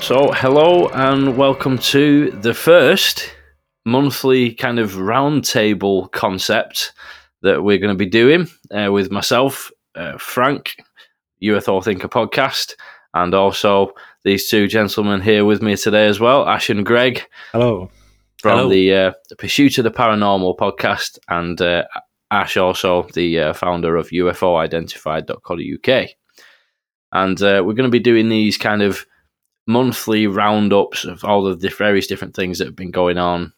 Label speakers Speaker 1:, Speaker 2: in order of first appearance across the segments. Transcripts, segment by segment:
Speaker 1: So, hello and welcome to the first monthly kind of roundtable concept that we're going to be doing uh, with myself, uh, Frank, UFO Thinker podcast, and also these two gentlemen here with me today as well, Ash and Greg
Speaker 2: Hello.
Speaker 1: from
Speaker 3: Hello.
Speaker 1: the, uh, the Pursuit of the Paranormal podcast, and uh, Ash also the uh, founder of UFOidentified.co.uk. And uh, we're going to be doing these kind of monthly roundups of all of the various different things that have been going on.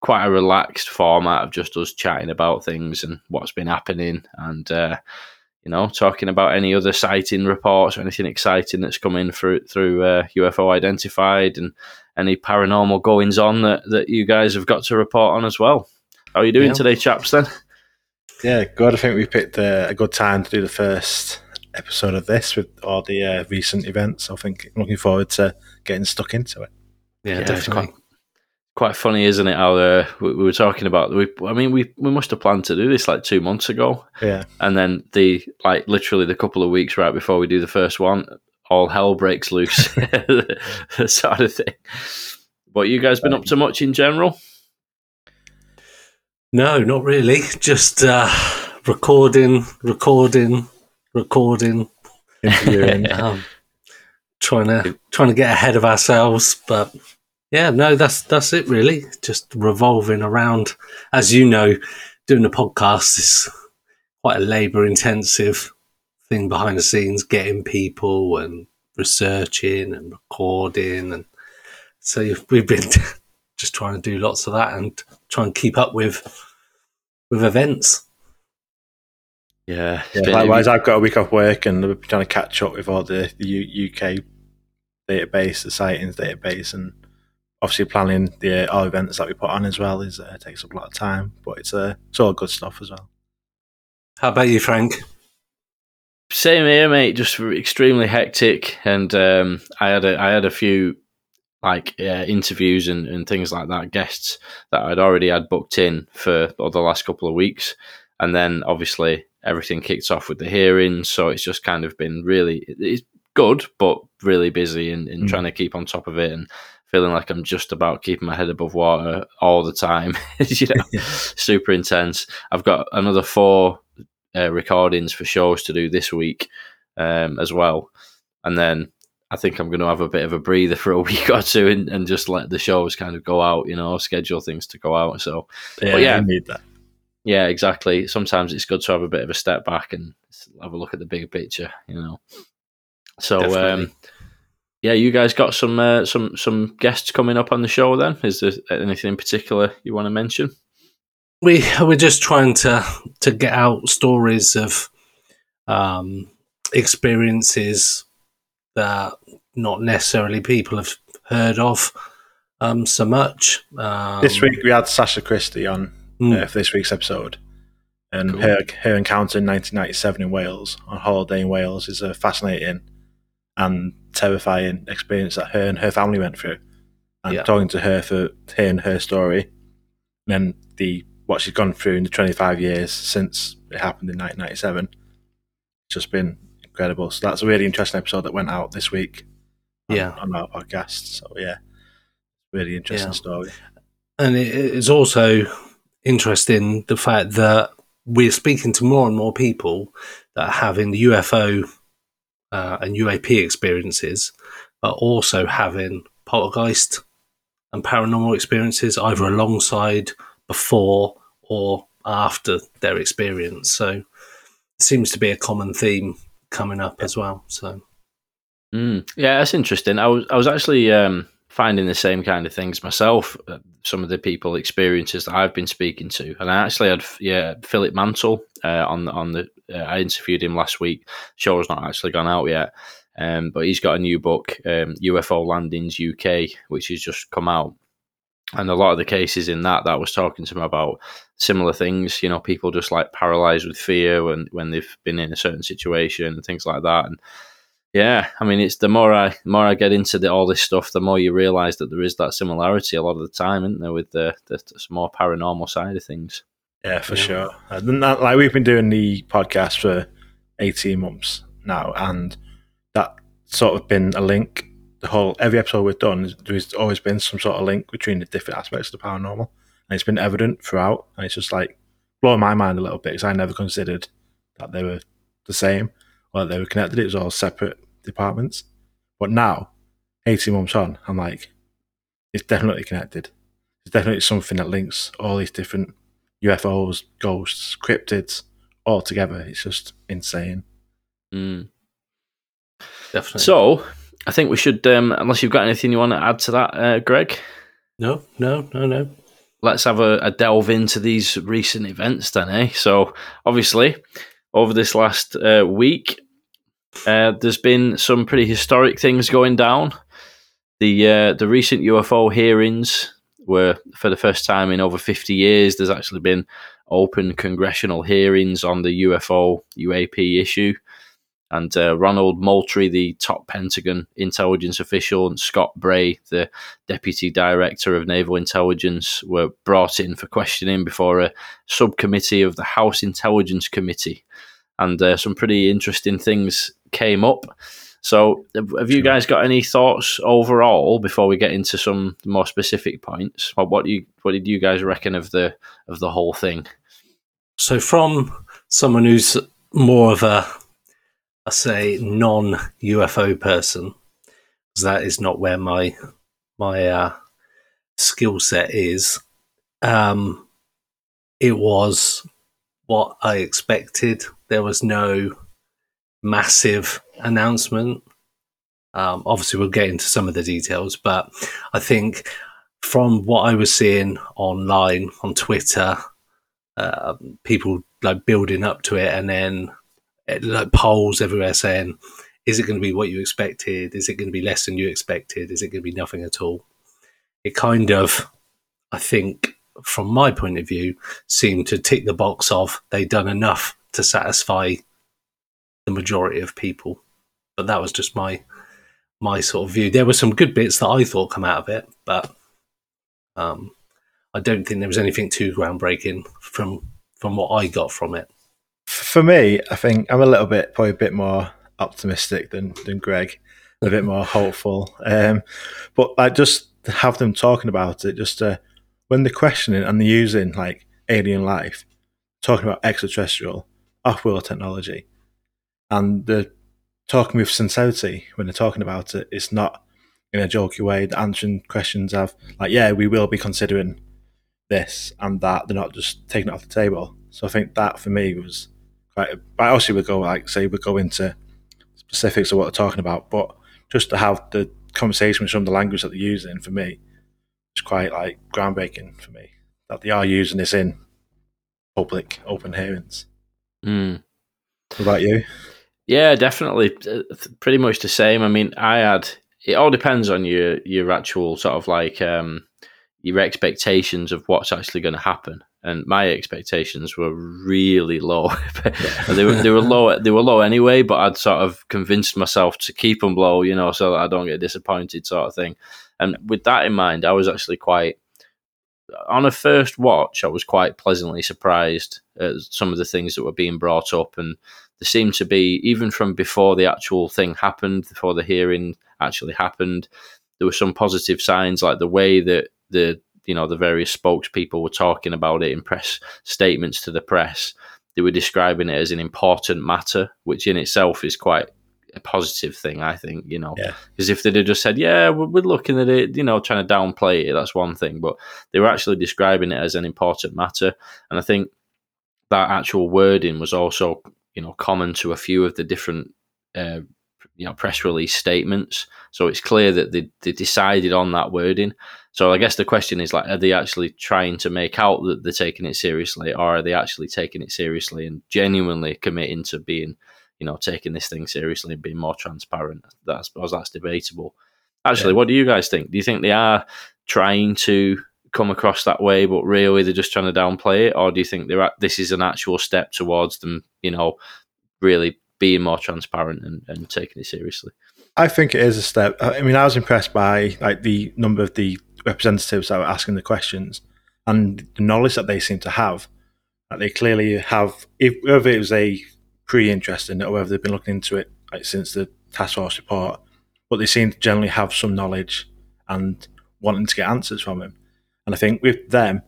Speaker 1: Quite a relaxed format of just us chatting about things and what's been happening, and uh, you know, talking about any other sighting reports or anything exciting that's come in through through uh, UFO Identified and any paranormal goings on that, that you guys have got to report on as well. How are you doing
Speaker 3: Yeah.
Speaker 1: today, chaps? Then
Speaker 2: Yeah, good. I think we picked uh, a good time to do the first episode of this with all the uh, recent events. I think I'm looking forward to getting stuck into it.
Speaker 3: Yeah,
Speaker 1: it's
Speaker 3: definitely.
Speaker 1: quite quite funny, isn't it? How uh, we, we were talking about. We, I mean, we we must have planned to do this like two months ago,
Speaker 2: Yeah,
Speaker 1: and then the like literally the couple of weeks right before we do the first one, all hell breaks loose, sort of thing. But you guys been up to much in general?
Speaker 3: No, not really. Just uh, recording, recording, recording.
Speaker 2: interviewing.
Speaker 3: Um, trying to trying to get ahead of ourselves, but yeah, no, that's that's it really. Just revolving around, as you know, doing a podcast is quite a labour intensive thing behind the scenes, getting people and researching and recording, and so we've been just trying to do lots of that and try and keep up with with events.
Speaker 1: Yeah. it's
Speaker 2: yeah,
Speaker 1: been-
Speaker 2: likewise, I've got a week off work and we're trying to catch up with all the, the U- UK database, the sightings database, and obviously planning the uh, our events that we put on as well is uh, takes up a lot of time, but it's uh, it's all good stuff as well.
Speaker 3: How about you, Frank?
Speaker 1: Same here, mate. Just extremely hectic, and um, I had a I had a few like uh, interviews and, and things like that, guests that I'd already had booked in for the last couple of weeks, and then obviously everything kicked off with the hearings, so it's just kind of been really it's good, but really busy and, and
Speaker 2: Mm.
Speaker 1: trying to keep on top of it and feeling like I'm just about keeping my head above water all the time. you know, super intense. I've got another four uh, recordings for shows to do this week um, as well, and then I think I'm going to have a bit of a breather for a week or two and, and just let the shows kind of go out. You know, schedule things to go out. So
Speaker 2: Yeah,
Speaker 1: yeah.
Speaker 2: you need that.
Speaker 1: Yeah, exactly. Sometimes it's good to have a bit of a step back and have a look at the bigger picture. You know. So um, yeah, you guys got some uh, some some guests coming up on the show. Then is there anything in particular you want to mention?
Speaker 3: we we're just trying to to get out stories of um, experiences that not necessarily people have heard of um, so much. Um,
Speaker 2: This week we had Sasha Christie on
Speaker 3: mm,
Speaker 2: uh, for this week's episode. And
Speaker 1: Cool.
Speaker 2: her her encounter in 1997 in Wales on holiday in Wales is a fascinating and terrifying experience that her and her family went through. And
Speaker 1: Yeah.
Speaker 2: talking to her for hearing her story, and the what she's gone through in the 25 years since it happened in 1997, it's just been incredible. So that's a really interesting episode that went out this week. on-
Speaker 3: Yeah.
Speaker 2: on our podcast. So yeah, really interesting
Speaker 3: Yeah.
Speaker 2: story.
Speaker 3: and it is also interesting the fact that we're speaking to more and more people that are having UFO uh, and UAP experiences, but also having poltergeist and paranormal experiences either alongside, before, or after their experience. So it seems to be a common theme coming up as well. So
Speaker 1: Mm. Yeah, that's interesting. I was I was actually um, finding the same kind of things myself. Some of the people experiences that I've been speaking to, and I actually had yeah Philip Mantle uh, on on the. Uh, I interviewed him last week. Show's not actually gone out yet, um, but he's got a new book, um, UFO Landings UK, which has just come out. And a lot of the cases in that that was talking to him about similar things. You know, people just like paralyzed with fear when when they've been in a certain situation and things like that. And yeah, I mean, it's the more I the more I get into the, all this stuff, the more you realise that there is that similarity a lot of the time, isn't there, with the the, the more paranormal side of things.
Speaker 2: Yeah, for
Speaker 3: Yeah.
Speaker 2: sure. Uh, and that, like we've been doing the podcast for eighteen months now, and that sort of been a link the whole every episode we've done, there's always been some sort of link between the different aspects of the paranormal, and it's been evident throughout. And it's just like blowing my mind a little bit because I never considered that they were the same or that they were connected. It was all separate departments. But now, 18 months on, I'm like, it's definitely connected. It's definitely something that links all these different UFOs, ghosts, cryptids all together. It's just insane.
Speaker 1: Mm.
Speaker 3: Definitely.
Speaker 1: So, I think we should, um, unless you've got anything you want to add to that, uh, Greg,
Speaker 3: no, no, no, no.
Speaker 1: let's have a, a delve into these recent events then, eh? So, obviously, over this last uh, week, uh, there's been some pretty historic things going down. The uh, the recent UFO hearings were for the first time in over 50 years. There's actually been open congressional hearings on the UFO UAP issue. And uh, Ronald Moultrie, the top Pentagon intelligence official, and Scott Bray, the deputy director of naval intelligence, were brought in for questioning before a subcommittee of the House Intelligence Committee. And uh, some pretty interesting things came up. So, have you guys got any thoughts overall before we get into some more specific points? What, what do you what did you guys reckon of the of the whole thing?
Speaker 3: So, from someone who's more of a, I say, non UFO person, because that is not where my my uh, skill set is. Um, it was what I expected. There was no massive announcement. Um, obviously, we'll get into some of the details, but I think from what I was seeing online on Twitter, uh, people like building up to it, and then it, like polls everywhere saying, "Is it going to be what you expected? Is it going to be less than you expected? Is it going to be nothing at all?" It kind of, I think, from my point of view, seemed to tick the box of they'd done enough to satisfy the majority of people. But that was just my my sort of view. There were some good bits that I thought come out of it, but um, I don't think there was anything too groundbreaking from from what I got from it.
Speaker 2: For me, I think I'm a little bit, probably a bit more optimistic than than Greg, a bit more hopeful. Um, but I just have them talking about it, just uh, when they're questioning and they're using like alien life, talking about extraterrestrial, off-world technology, and they're talking with sincerity when they're talking about it. It's not in a jokey way. They're answering questions of like, yeah, we will be considering this and that. They're not just taking it off the table. So I think that for me was quite. But obviously, we go like say we go into specifics of what they're talking about, but just to have the conversation with some of the language that they're using for me is quite like groundbreaking for me that they are using this in public open hearings.
Speaker 1: Mm.
Speaker 2: What about you?
Speaker 1: Yeah, definitely. Uh, Pretty much the same. I mean, I had. It all depends on your your actual sort of like um, your expectations of what's actually going to happen. And my expectations were really low. they were they were low they were low anyway. But I'd sort of convinced myself to keep them low, you know, so that I don't get disappointed, sort of thing. And with that in mind, I was actually quite on a first watch. I was quite pleasantly surprised at some of the things that were being brought up and there seemed to be even from before the actual thing happened, before the hearing actually happened, there were some positive signs, like the way that the you know the various spokespeople were talking about it in press statements to the press. They were describing it as an important matter, which in itself is quite a positive thing, I think. You know, because
Speaker 2: Yeah.
Speaker 1: if they'd have just said, "Yeah, we're, we're looking at it," you know, trying to downplay it, that's one thing. But they were actually describing it as an important matter, and I think that actual wording was also you know common to a few of the different uh, you know press release statements. So it's clear that they, they decided on that wording. So I guess the question is like, are they actually trying to make out that they're taking it seriously, or are they actually taking it seriously and genuinely committing to being, you know, taking this thing seriously and being more transparent? That's I suppose that's debatable. Actually,
Speaker 2: Yeah.
Speaker 1: what do you guys think? Do you think they are trying to come across that way, but really they're just trying to downplay it, or do you think they're at, this is an actual step towards them, you know, really being more transparent and, and taking it seriously?
Speaker 2: I think it is a step. I mean, I was impressed by like the number of the representatives that were asking the questions and the knowledge that they seem to have. That they clearly have, if, whether it was a pre-interest in it or whether they've been looking into it like since the task force report. but they seem to generally have some knowledge and wanting to get answers from him. And I think with them,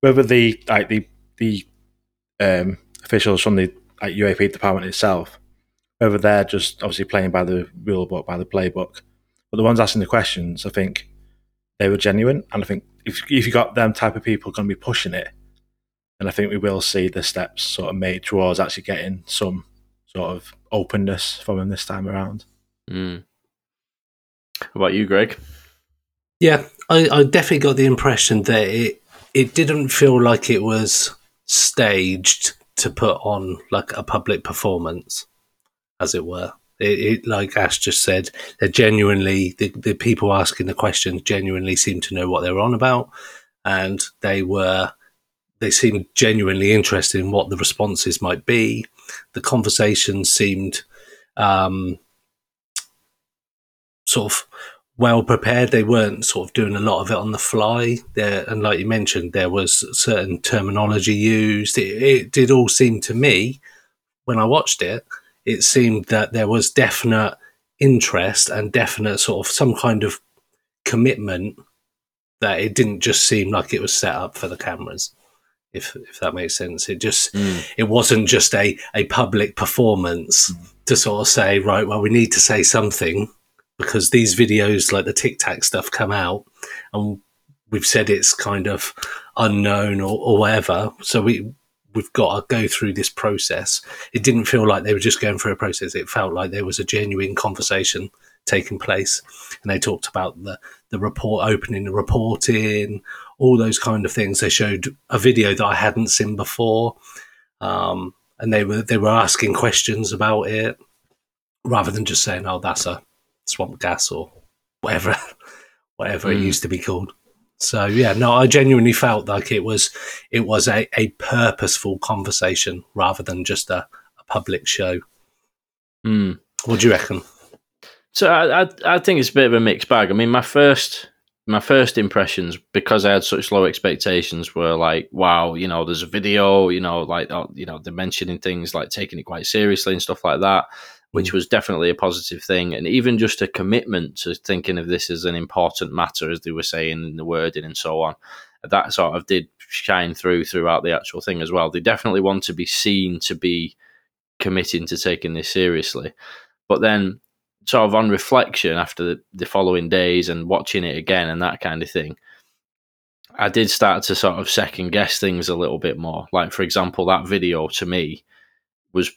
Speaker 2: whether the like the the um, officials from the like, UAP department itself, whether they're just obviously playing by the rule book, by the playbook, but the ones asking the questions, I think they were genuine. And I think if if you got them type of people going to be pushing it, then I think we will see the steps sort of made towards actually getting some sort of openness from him this time around.
Speaker 1: Mm. What about you, Greg?
Speaker 3: Yeah, I, I definitely got the impression that it it didn't feel like it was staged to put on like a public performance, as it were. It, it, like Ash just said, they genuinely the, the people asking the questions genuinely seemed to know what they were on about, and they were they seemed genuinely interested in what the responses might be. The conversation seemed um, sort of well prepared. They weren't sort of doing a lot of it on the fly. There, and like you mentioned, there was certain terminology used. It, it did all seem to me when I watched it, it seemed that there was definite interest and definite sort of some kind of commitment that it didn't just seem like it was set up for the cameras. If, if that makes sense, it just mm. it wasn't just a, a public performance mm. to sort of say right. Well, we need to say something because these videos like the Tic Tac stuff come out and we've said it's kind of unknown or, or whatever. So we we've got to go through this process. It didn't feel like they were just going through a process. It felt like there was a genuine conversation taking place, and they talked about the the report opening, the reporting, all those kind of things. They showed a video that I hadn't seen before, um, and they were they were asking questions about it rather than just saying, "Oh, that's a swamp gas or whatever, whatever mm. it used to be called. So yeah, no, I genuinely felt like it was it was a, a purposeful conversation rather than just a, a public show.
Speaker 1: Mm.
Speaker 3: What do you reckon?
Speaker 1: So I, I, I think it's a bit of a mixed bag. I mean, my first my first impressions because I had such low expectations were like, wow, you know, there's a video, you know, like oh, you know, they're mentioning things like taking it quite seriously and stuff like that which was definitely a positive thing. And even just a commitment to thinking of this as an important matter, as they were saying in the wording and so on, that sort of did shine through throughout the actual thing as well. They definitely want to be seen to be committing to taking this seriously. But then, sort of on reflection after the following days and watching it again and that kind of thing, I did start to sort of second guess things a little bit more. Like, for example, that video to me was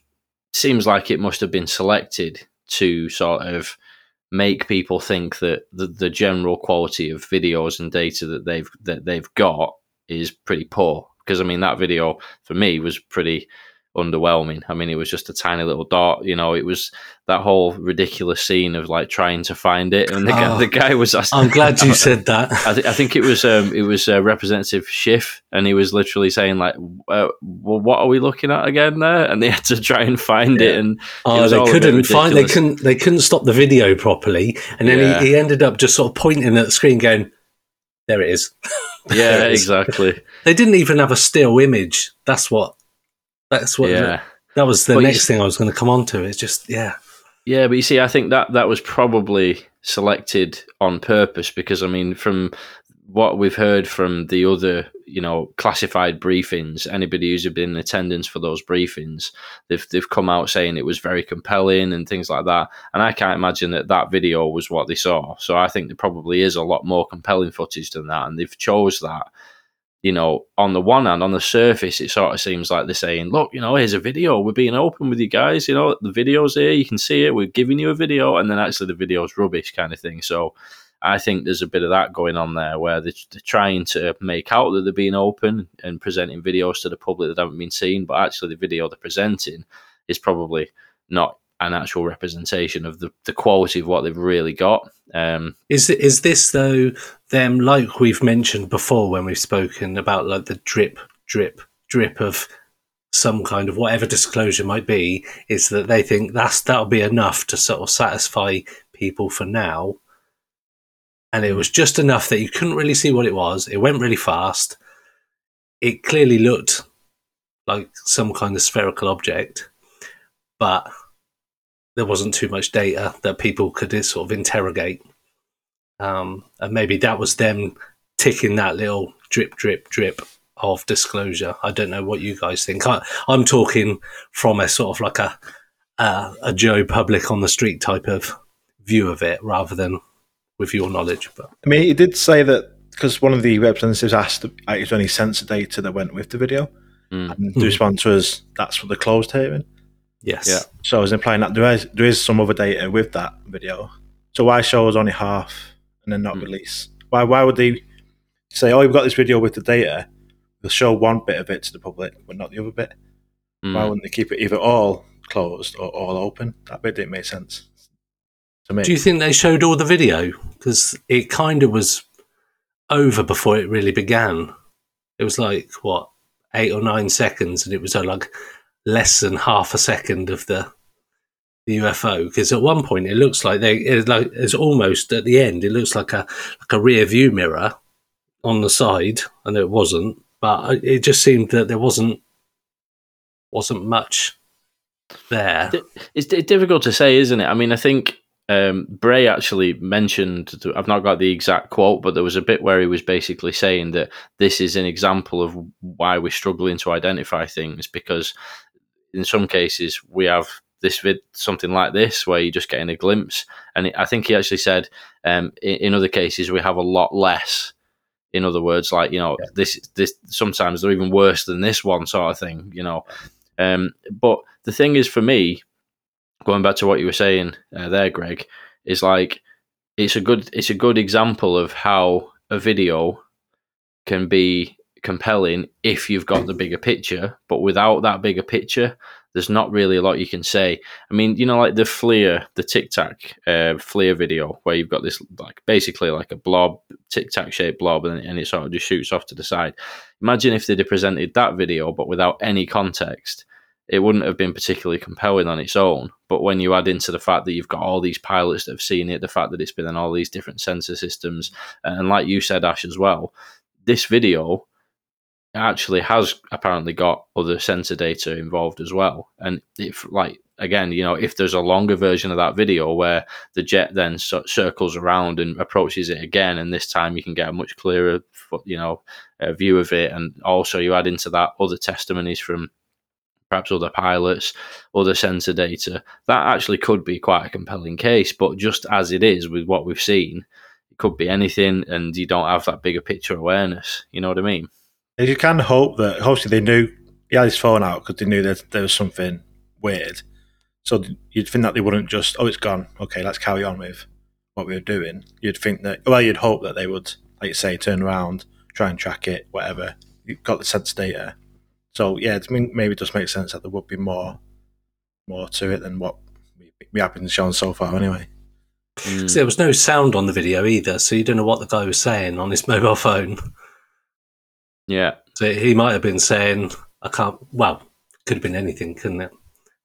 Speaker 1: seems like it must have been selected to sort of make people think that the, the general quality of videos and data that they've that they've got is pretty poor. Because I mean, that video for me was pretty underwhelming. I mean, it was just a tiny little dot. You know, it was that whole ridiculous scene of like trying to find it, and the, oh, guy, the guy was.
Speaker 3: I'm glad you said that.
Speaker 1: I, th- I think it was um, it was uh, Representative Schiff, and he was literally saying like, uh, "Well, what are we looking at again there?" And they had to try and find yeah. it, and
Speaker 3: oh,
Speaker 1: it
Speaker 3: they couldn't find. They couldn't. They couldn't stop the video properly, and then yeah. he, he ended up just sort of pointing at the screen, going, "There it is."
Speaker 1: yeah, exactly.
Speaker 3: They didn't even have a still image. That's what that's what. Yeah. That was the but next thing I was going to come on to. It's just yeah.
Speaker 1: Yeah, but you see, I think that that was probably selected on purpose because I mean, from what we've heard from the other, you know, classified briefings, anybody who's been in attendance for those briefings, they've they've come out saying it was very compelling and things like that. And I can't imagine that that video was what they saw. So I think there probably is a lot more compelling footage than that, and they've chose that you know, on the one hand, on the surface, it sort of seems like they're saying, look, you know, here's a video. We're being open with you guys. You know, the video's here. You can see it. We're giving you a video. And then actually the video's rubbish kind of thing. So I think there's a bit of that going on there where they're, trying to make out that they're being open and presenting videos to the public that haven't been seen. But actually, the video they're presenting is probably not an actual representation of the, the quality of what they've really got. Um,
Speaker 3: is is this though them like we've mentioned before when we've spoken about like the drip drip drip of some kind of whatever disclosure might be is that they think that's that'll be enough to sort of satisfy people for now. And it was just enough that you couldn't really see what it was. It went really fast. It clearly looked like some kind of spherical object. But there wasn't too much data that people could sort of interrogate. Um, and maybe that was them ticking that little drip, drip, drip of disclosure. I don't know what you guys think. I, am talking from a sort of like a, a a Joe public on the street type of view of it, rather than with your knowledge. But
Speaker 2: I mean, he did say that because one of the representatives asked if there was any sensor data that went with the video,
Speaker 1: Mm.
Speaker 2: and the response was that's for the closed hearing.
Speaker 3: Yes,
Speaker 1: Yeah.
Speaker 2: So I was implying that there is there is some other data with that video. So why show us only half and then not
Speaker 1: Mm.
Speaker 2: release? Why why would they say, oh, we've got this video with the data? We'll show one bit of it to the public, but not the other bit.
Speaker 1: Mm.
Speaker 2: Why wouldn't they keep it either all closed or all open? That bit didn't make sense to me.
Speaker 3: Do you think they showed all the video? Because it kind of was over before it really began. It was like what eight or nine seconds, and it was uh, like less than half a second of the the UFO. Because at one point it looks like they it's like it's almost at the end. It looks like a like a rear view mirror on the side, and it wasn't. But it just seemed that there wasn't wasn't much there.
Speaker 1: It's difficult to say, isn't it? I mean, I think um, Bray actually mentioned, I've not got the exact quote, but there was a bit where he was basically saying that this is an example of why we're struggling to identify things because in some cases we have this vid, something like this where you're just getting a glimpse. And I think he actually said um, in, in other cases we have a lot less. In other words, like you know, this this sometimes they're even worse than this one sort of thing. You know, um, but the thing is for me, going back to what you were saying uh, there, Greg, is like it's a good it's a good example of how a video can be compelling if you've got the bigger picture, but without that bigger picture, there's not really a lot you can say. I mean, you know, like the FLIR, the Tic Tac uh, FLIR video, where you've got this like basically like a blob, Tic Tac shaped blob, and, and it sort of just shoots off to the side. Imagine if they'd presented that video, but without any context it wouldn't have been particularly compelling on its own. But when you add into the fact that you've got all these pilots that have seen it, the fact that it's been in all these different sensor systems, and like you said, Ash, as well, this video actually has apparently got other sensor data involved as well. And if, like, again, you know, if there's a longer version of that video where the jet then circles around and approaches it again, and this time you can get a much clearer, you know, uh, view of it, and also you add into that other testimonies from perhaps other pilots, other sensor data, that actually could be quite a compelling case. But just as it is with what we've seen, it could be anything, and you don't have that bigger picture awareness. You know what I mean?
Speaker 2: You can hope that, obviously, they knew he had his phone out because they knew that there was something weird. So you'd think that they wouldn't just, oh, it's gone. Okay, let's carry on with what we were doing. You'd think that, well, you'd hope that they would, like you say, turn around, try and track it, whatever. You've got the sensor data. So yeah, maybe it does make sense that there would be more, more to it than what we, we have been shown so far. Anyway,
Speaker 3: mm. there was no sound on the video either, so you don't know what the guy was saying on his mobile phone.
Speaker 1: Yeah,
Speaker 3: so he might have been saying, "I can't." Well, could have been anything, couldn't it?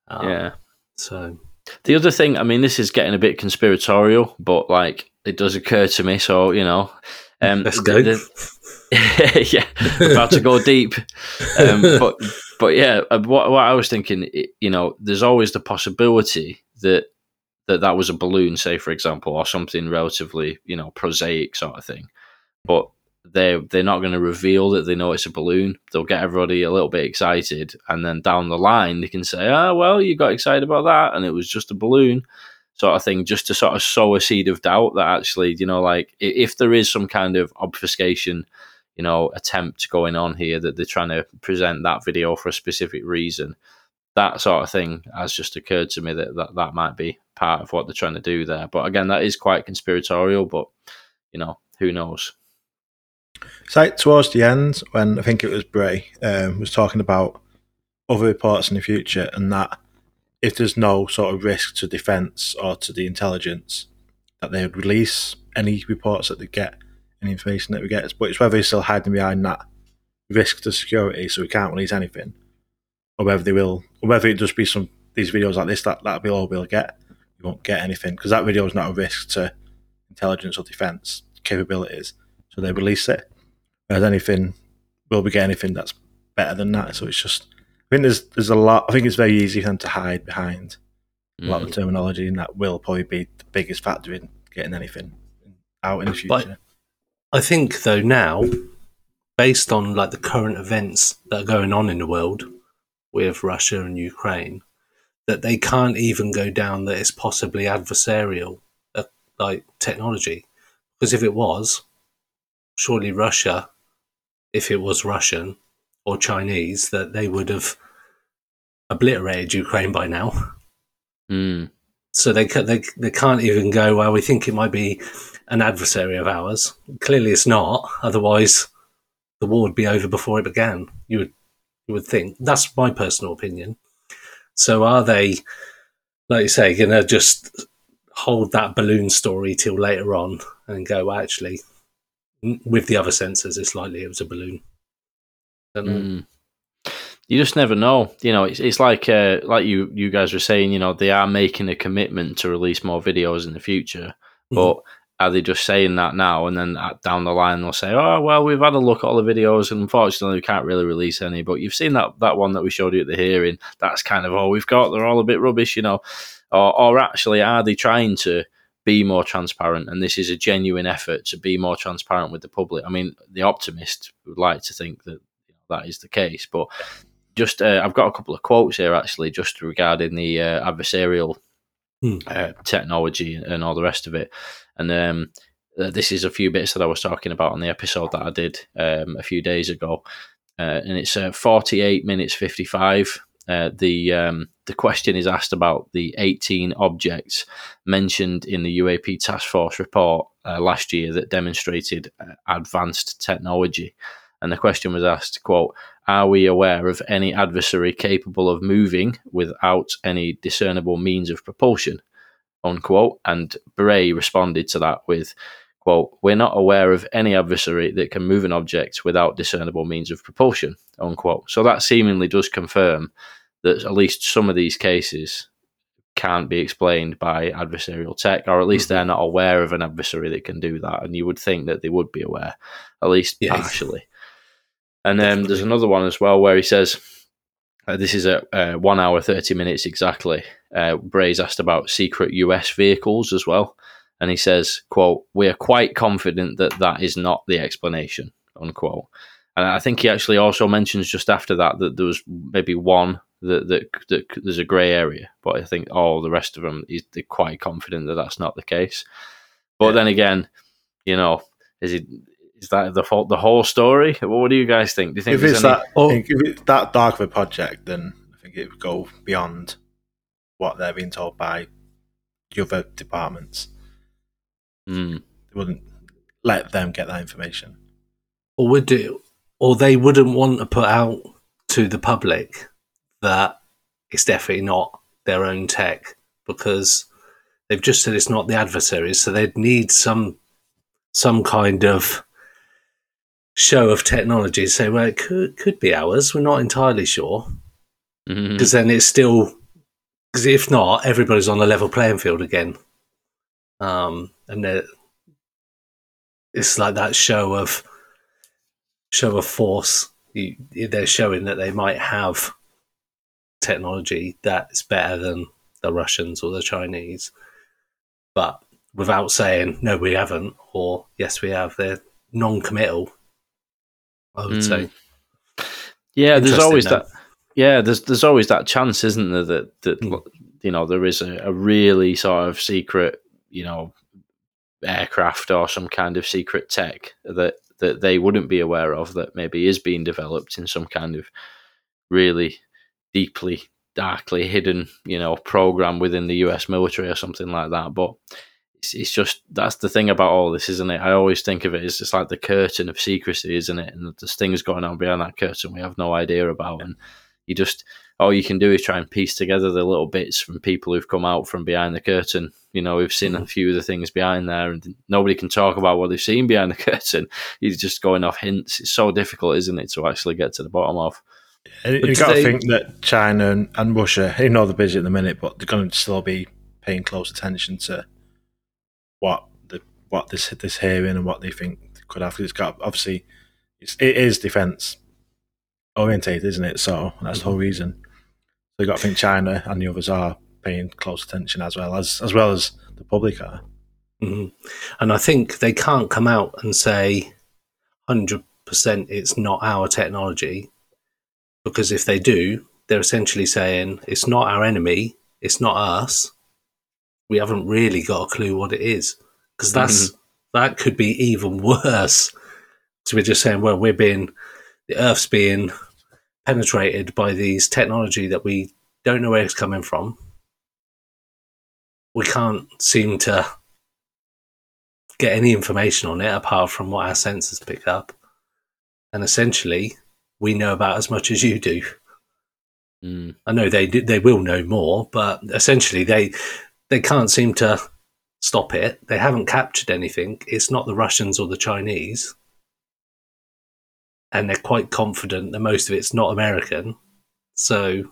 Speaker 1: Um, yeah.
Speaker 3: So
Speaker 1: the other thing, I mean, this is getting a bit conspiratorial, but like it does occur to me. So you know,
Speaker 3: um, let's go.
Speaker 1: The, yeah, about to go deep. Um, but but yeah, what what I was thinking, you know, there's always the possibility that that that was a balloon, say for example, or something relatively you know prosaic sort of thing. But they they're not going to reveal that they know it's a balloon. They'll get everybody a little bit excited, and then down the line they can say, "Ah, well, you got excited about that, and it was just a balloon." Sort of thing, just to sort of sow a seed of doubt that actually, you know, like if there is some kind of obfuscation you know attempt going on here that they're trying to present that video for a specific reason that sort of thing has just occurred to me that that, that might be part of what they're trying to do there but again that is quite conspiratorial but you know who knows
Speaker 2: it's like towards the end when i think it was bray um, was talking about other reports in the future and that if there's no sort of risk to defense or to the intelligence that they would release any reports that they get any information that we get. But it's whether he's still hiding behind that risk to security, so we can't release anything, or whether they will, or whether it just be some these videos like this that that'll be all we'll get. You won't get anything because that video is not a risk to intelligence or defense capabilities, so they release it. Whereas anything, will we get anything that's better than that? So it's just, I think there's there's a lot. I think it's very easy for them to hide behind a lot of
Speaker 1: Mm.
Speaker 2: the terminology, and that will probably be the biggest factor in getting anything out in the future.
Speaker 3: But- I think though now, based on like the current events that are going on in the world with Russia and Ukraine, that they can't even go down that it's possibly adversarial, uh, like technology, because if it was, surely Russia, if it was Russian or Chinese, that they would have obliterated Ukraine by now.
Speaker 1: Mm.
Speaker 3: So they they they can't even go. Well, we think it might be an adversary of ours. Clearly, it's not. Otherwise, the war would be over before it began. You would you would think. That's my personal opinion. So, are they, like you say, going to just hold that balloon story till later on and go? Well, actually, with the other sensors, it's likely it was a balloon.
Speaker 1: Mm. You just never know. You know, it's, it's like uh, like you you guys were saying. You know, they are making a commitment to release more videos in the future,
Speaker 3: Mhm.
Speaker 1: but are they just saying that now and then down the line they'll say, "Oh well, we've had a look at all the videos and unfortunately we can't really release any." But you've seen that that one that we showed you at the hearing. That's kind of all we've got. They're all a bit rubbish, you know. Or or actually, are they trying to? Be more transparent, and this is a genuine effort to be more transparent with the public. I mean, the optimist would like to think that you know, that is the case, but just uh, I've got a couple of quotes here actually, just regarding the uh, adversarial
Speaker 3: Hmm.
Speaker 1: uh, technology and all the rest of it. And um, uh, this is a few bits that I was talking about on the episode that I did um, a few days ago, uh, and it's uh, forty-eight minutes fifty-five. Uh, the um, the question is asked about the 18 objects mentioned in the UAP task force report uh, last year that demonstrated uh, advanced technology, and the question was asked, "quote Are we aware of any adversary capable of moving without any discernible means of propulsion?" Unquote. And Bray responded to that with, "quote We're not aware of any adversary that can move an object without discernible means of propulsion." Unquote. So that seemingly does confirm that at least some of these cases can't be explained by adversarial tech, or at least they're not aware of an adversary that can do that. And you would think that they would be aware, at least
Speaker 3: Yeah.
Speaker 1: partially. And then there's another one as well where he says, uh, this is at uh, one hour, 30 minutes exactly. Uh, Bray's asked about secret US vehicles as well. And he says, quote, we are quite confident that that is not the explanation, unquote. And I think he actually also mentions just after that that there was maybe one that, that, that there's a grey area, but I think all the rest of them, he's they're quite confident that that's not the case. But
Speaker 2: Yeah.
Speaker 1: then again, you know, is it is that the fault the whole story? What do you guys think? Do you think
Speaker 2: If it's
Speaker 1: any-
Speaker 2: that,
Speaker 3: Oh.
Speaker 2: if it's that dark of a project, then I think it would go beyond what they're being told by the other departments.
Speaker 1: Hmm.
Speaker 2: They wouldn't let them get that information.
Speaker 3: or would do, or they wouldn't want to put out to the public that it's definitely not their own tech because they've just said it's not the adversaries, so they'd need some some kind of show of technology to say, well, it could could be ours. We're not entirely sure because then it's still because if not, everybody's on a level playing field again. Um, and it's like that show of show of force. You, they're showing that they might have technology that's better than the Russians or the Chinese, but without saying no, we haven't, or yes, we have. They're non-committal. I would
Speaker 1: Mm.
Speaker 3: say.
Speaker 1: Yeah, there's always
Speaker 3: though.
Speaker 1: that. Yeah, there's there's always that chance, isn't there? That that
Speaker 3: Mm.
Speaker 1: you know there is a, a really sort of secret, you know, aircraft or some kind of secret tech that that they wouldn't be aware of that maybe is being developed in some kind of really deeply darkly hidden, you know, program within the US military or something like that. But it's, it's just that's the thing about all this, isn't it? I always think of it as just like the curtain of secrecy, isn't it? And there's things going on behind that curtain we have no idea about, and you just all you can do is try and piece together the little bits from people who've come out from behind the curtain. You know, we've seen a mm-hmm. few of the things behind there, and nobody can talk about what they've seen behind the curtain. He's just going off hints. It's so difficult, isn't it, to actually get to the bottom of?
Speaker 2: You've got to think that China and, and Russia, even though they're busy at the minute, but they're going to still be paying close attention to what the what this this hearing and what they think could have. It's got obviously it's, it is defence orientated, isn't it? So that's the whole reason. So you got to think China and the others are paying close attention as well as as well as the public are.
Speaker 3: hmm And I think they can't come out and say 100% it's not our technology because if they do, they're essentially saying it's not our enemy, it's not us. We haven't really got a clue what it is because that's that could be even worse. So we're just saying, well, we're being the Earth's being penetrated by these technology that we don't know where it's coming from. We can't seem to get any information on it apart from what our sensors pick up. And essentially, we know about as much as you do.
Speaker 1: Mm.
Speaker 3: I know they they will know more, but essentially they they can't seem to stop it. They haven't captured anything. It's not the Russians or the Chinese, and they're quite confident that most of it's not American. So,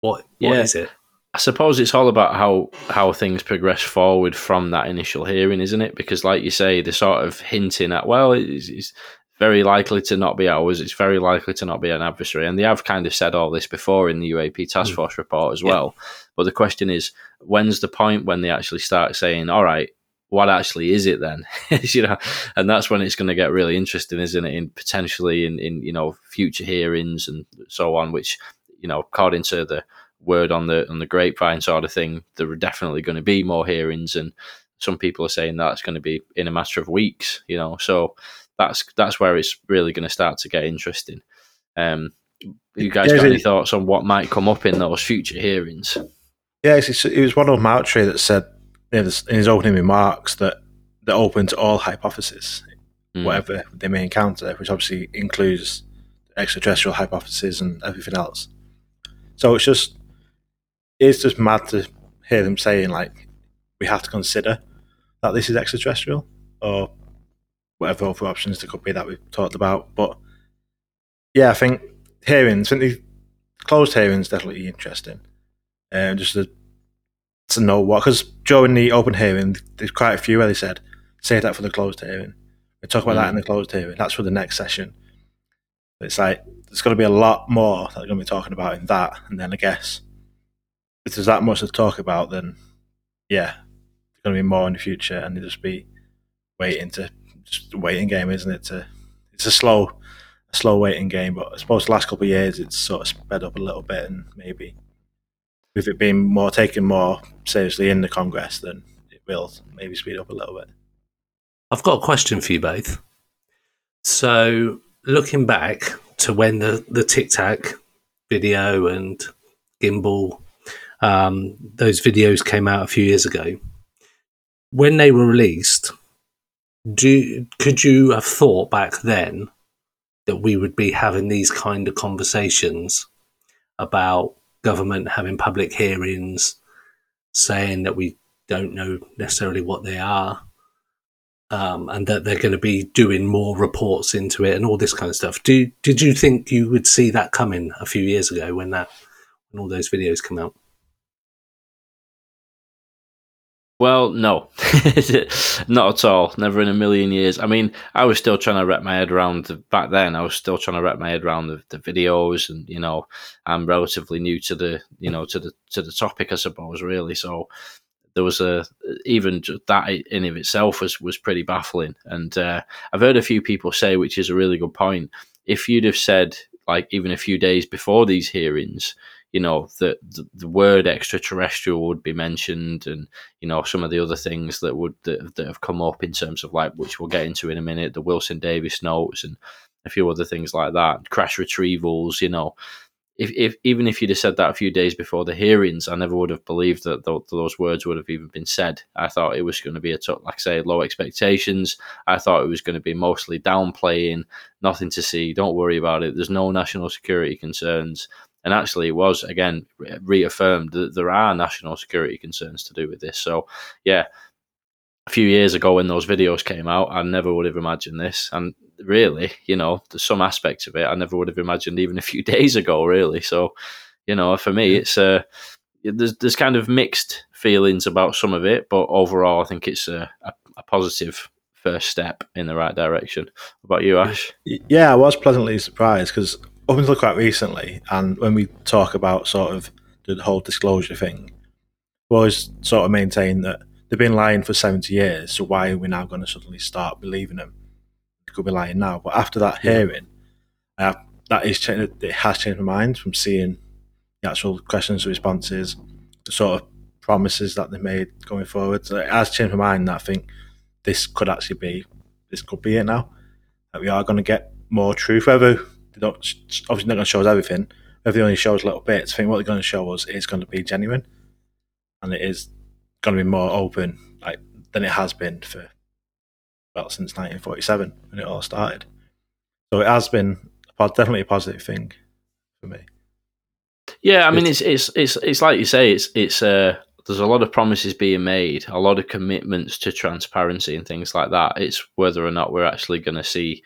Speaker 3: what what is
Speaker 1: Yeah.
Speaker 3: it?
Speaker 1: I suppose it's all about how how things progress forward from that initial hearing, isn't it? Because, like you say, they're sort of hinting at, well, it's, it's very likely to not be ours. It's very likely to not be an adversary, and they have kind of said all this before in the UAP task
Speaker 3: Mm.
Speaker 1: force report as
Speaker 3: Yeah.
Speaker 1: well. But the question is, when's the point when they actually start saying, all right? What actually is it then? you know, and that's when it's going to get really interesting, isn't it? In potentially in, in you know future hearings and so on, which you know, according to the word on the on the grapevine sort of thing, there are definitely going to be more hearings, and some people are saying that's going to be in a matter of weeks. You know, so that's that's where it's really going to start to get interesting. Um, you guys got any
Speaker 2: it-
Speaker 1: thoughts on what might come up in those future hearings?
Speaker 2: Yeah, it's, it's, it was Ronald Moultrie that said in his, in his opening remarks that they're open to all hypotheses,
Speaker 1: Mm.
Speaker 2: whatever they may encounter, which obviously includes extraterrestrial hypotheses and everything else. So it's just it's just mad to hear them saying like we have to consider that this is extraterrestrial or whatever other options there could be that we've talked about. But yeah, I think hearings, I think the closed hearings definitely interesting. Um, just to, to know what, because during the open hearing, there's quite a few where they said, say that for the closed hearing. We talk about that in mm. the closed hearing. That's for the next session. It's like, there's going to be a lot more that they're going to be talking about in that. And then I guess if there's that much to talk about, then yeah, there's going to be more in the future. And they just be waiting to, just waiting game, isn't it? To, it's a slow, a slow waiting game. But I suppose the last couple of years, it's sort of sped up a little bit and maybe with it being more taken more seriously in the Congress, then it will maybe speed up a little bit.
Speaker 3: I've got a question for you both. So, looking back to when the, the Tic Tac video and Gimbal, um, those videos came out a few years ago, when they were released, do could you have thought back then that we would be having these kind of conversations about government having public hearings, saying that we don't know necessarily what they are, um, and that they're going to be doing more reports into it and all this kind of stuff. Do did you think you would see that coming a few years ago when that when all those videos come out?
Speaker 1: Well, no, not at all. Never in a million years. I mean, I was still trying to wrap my head around the, back then. I was still trying to wrap my head around the, the videos, and you know, I'm relatively new to the you know to the to the topic, I suppose. Really, so there was a even that in of itself was was pretty baffling. And uh, I've heard a few people say, which is a really good point. If you'd have said like even a few days before these hearings, you know, that the, the word extraterrestrial would be mentioned, and you know some of the other things that would that, that have come up in terms of like which we'll get into in a minute, the Wilson Davis notes and a few other things like that, crash retrievals, you know. If, if even if you'd have said that a few days before the hearings, I never would have believed that th- those words would have even been said. I thought it was going to be a t- like I say low expectations. I thought it was going to be mostly downplaying, nothing to see, don't worry about it. There's no national security concerns. And actually, it was again reaffirmed that there are national security concerns to do with this. So, yeah, a few years ago when those videos came out, I never would have imagined this. And really, you know, there's some aspects of it I never would have imagined even a few days ago. Really, so you know, for me, it's uh, there's there's kind of mixed feelings about some of it, but overall, I think it's a, a, a positive first step in the right direction. What about you, Ash?
Speaker 2: Yeah, I was pleasantly surprised because up until quite recently, and when we talk about sort of the whole disclosure thing, we always sort of maintain that they've been lying for 70 years, so why are we now going to suddenly start believing them? They could be lying now. But after that hearing, uh, that is changed, it has changed my mind from seeing the actual questions and responses, the sort of promises that they made going forward. So it has changed my mind that I think this could actually be, this could be it now. That we are going to get more truth. Whether they don't, obviously not going to show us everything, if they only show us little bits, I think what they're going to show us is going to be genuine, and it is going to be more open, like than it has been for well since 1947 when it all started. So it has been definitely a positive thing for me.
Speaker 1: Yeah, I mean, it's it's it's it's like you say, it's it's uh, there's a lot of promises being made, a lot of commitments to transparency and things like that. It's whether or not we're actually going to see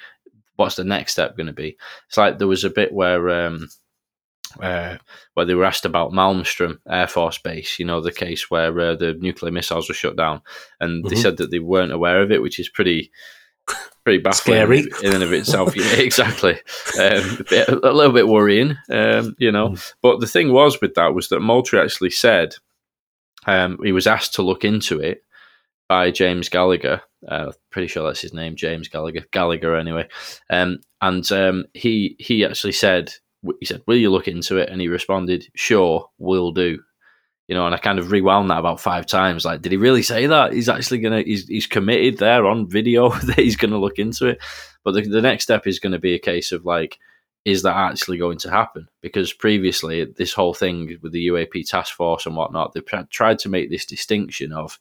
Speaker 1: what's the next step going to be. It's like there was a bit where um, uh, where they were asked about Malmstrom Air Force Base, you know, the case where uh, the nuclear missiles were shut down, and they
Speaker 3: Mhm.
Speaker 1: said that they weren't aware of it, which is pretty pretty baffling
Speaker 3: Scary.
Speaker 1: in and of itself. yeah, exactly, um, a, bit, a little bit worrying, um, you know. But the thing was with that was that Moultrie actually said um, he was asked to look into it by James Gallagher. Uh, pretty sure that's his name, James Gallagher. Gallagher, anyway. Um, and um, he he actually said he said, "Will you look into it?" And he responded, "Sure, will do." You know, and I kind of rewound that about five times. Like, did he really say that? He's actually gonna he's he's committed there on video that he's gonna look into it. But the, the next step is going to be a case of like, is that actually going to happen? Because previously, this whole thing with the UAP task force and whatnot, they've tried to make this distinction of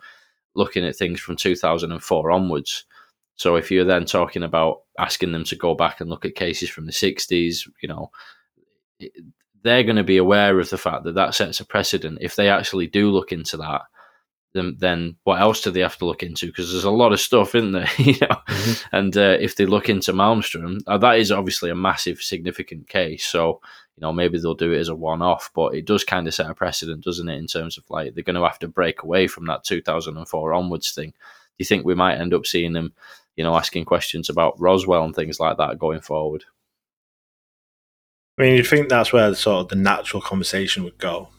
Speaker 1: looking at things from 2004 onwards. So if you're then talking about asking them to go back and look at cases from the 60s, you know, they're going to be aware of the fact that that sets a precedent. If they actually do look into that, then then what else do they have to look into? Because there's a lot of stuff in there, you know.
Speaker 3: Mhm.
Speaker 1: And uh, if they look into Malmstrom, uh, that is obviously a massive, significant case. So you know maybe they'll do it as a one-off, but it does kind of set a precedent, doesn't it? In terms of like they're going to have to break away from that 2004 onwards thing. Do you think we might end up seeing them, you know, asking questions about Roswell and things like that going forward?
Speaker 2: I mean, you'd think that's where the, sort of the natural conversation would go.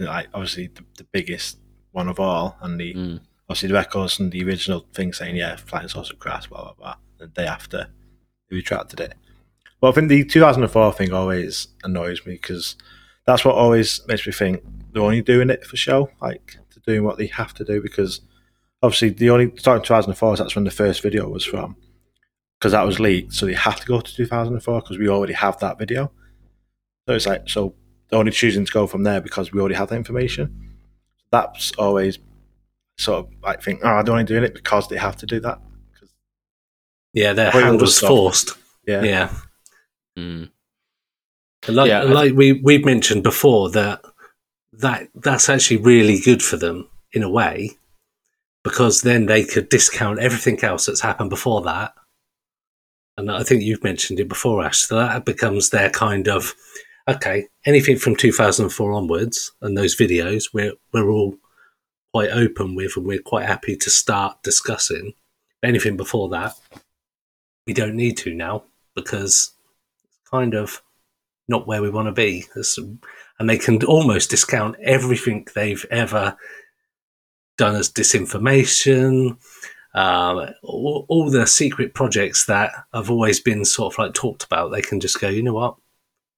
Speaker 2: Like, obviously, the, the biggest one of all, and the
Speaker 1: Mm.
Speaker 2: obviously the records and the original thing saying, yeah, flying saucer crash, blah, blah, blah. The day after, they retracted it. But I think the 2004 thing always annoys me because that's what always makes me think they're only doing it for show, like they're doing what they have to do because obviously the only starting 2004 is that's when the first video was from because that was leaked, so they have to go to 2004 because we already have that video. So it's like, so they're only choosing to go from there because we already have that information. That's always sort of like think, oh, they're only doing it because they have to do that. 'Cause-
Speaker 3: Yeah, their
Speaker 2: Well,
Speaker 3: hand was forced.
Speaker 2: yeah.
Speaker 3: Yeah.
Speaker 1: Mm.
Speaker 3: Like,
Speaker 1: Yeah,
Speaker 3: like we we've mentioned before that that that's actually really good for them in a way because then they could discount everything else that's happened before that. And I think you've mentioned it before, Ash. So that becomes their kind of okay. Anything from 2004 onwards and those videos, we're we're all quite open with, and we're quite happy to start discussing. Anything before that, we don't need to now because kind of not where we want to be. Some- and they can almost discount everything they've ever done as disinformation, um, all, all the secret projects that have always been sort of like talked about. They can just go, you know what?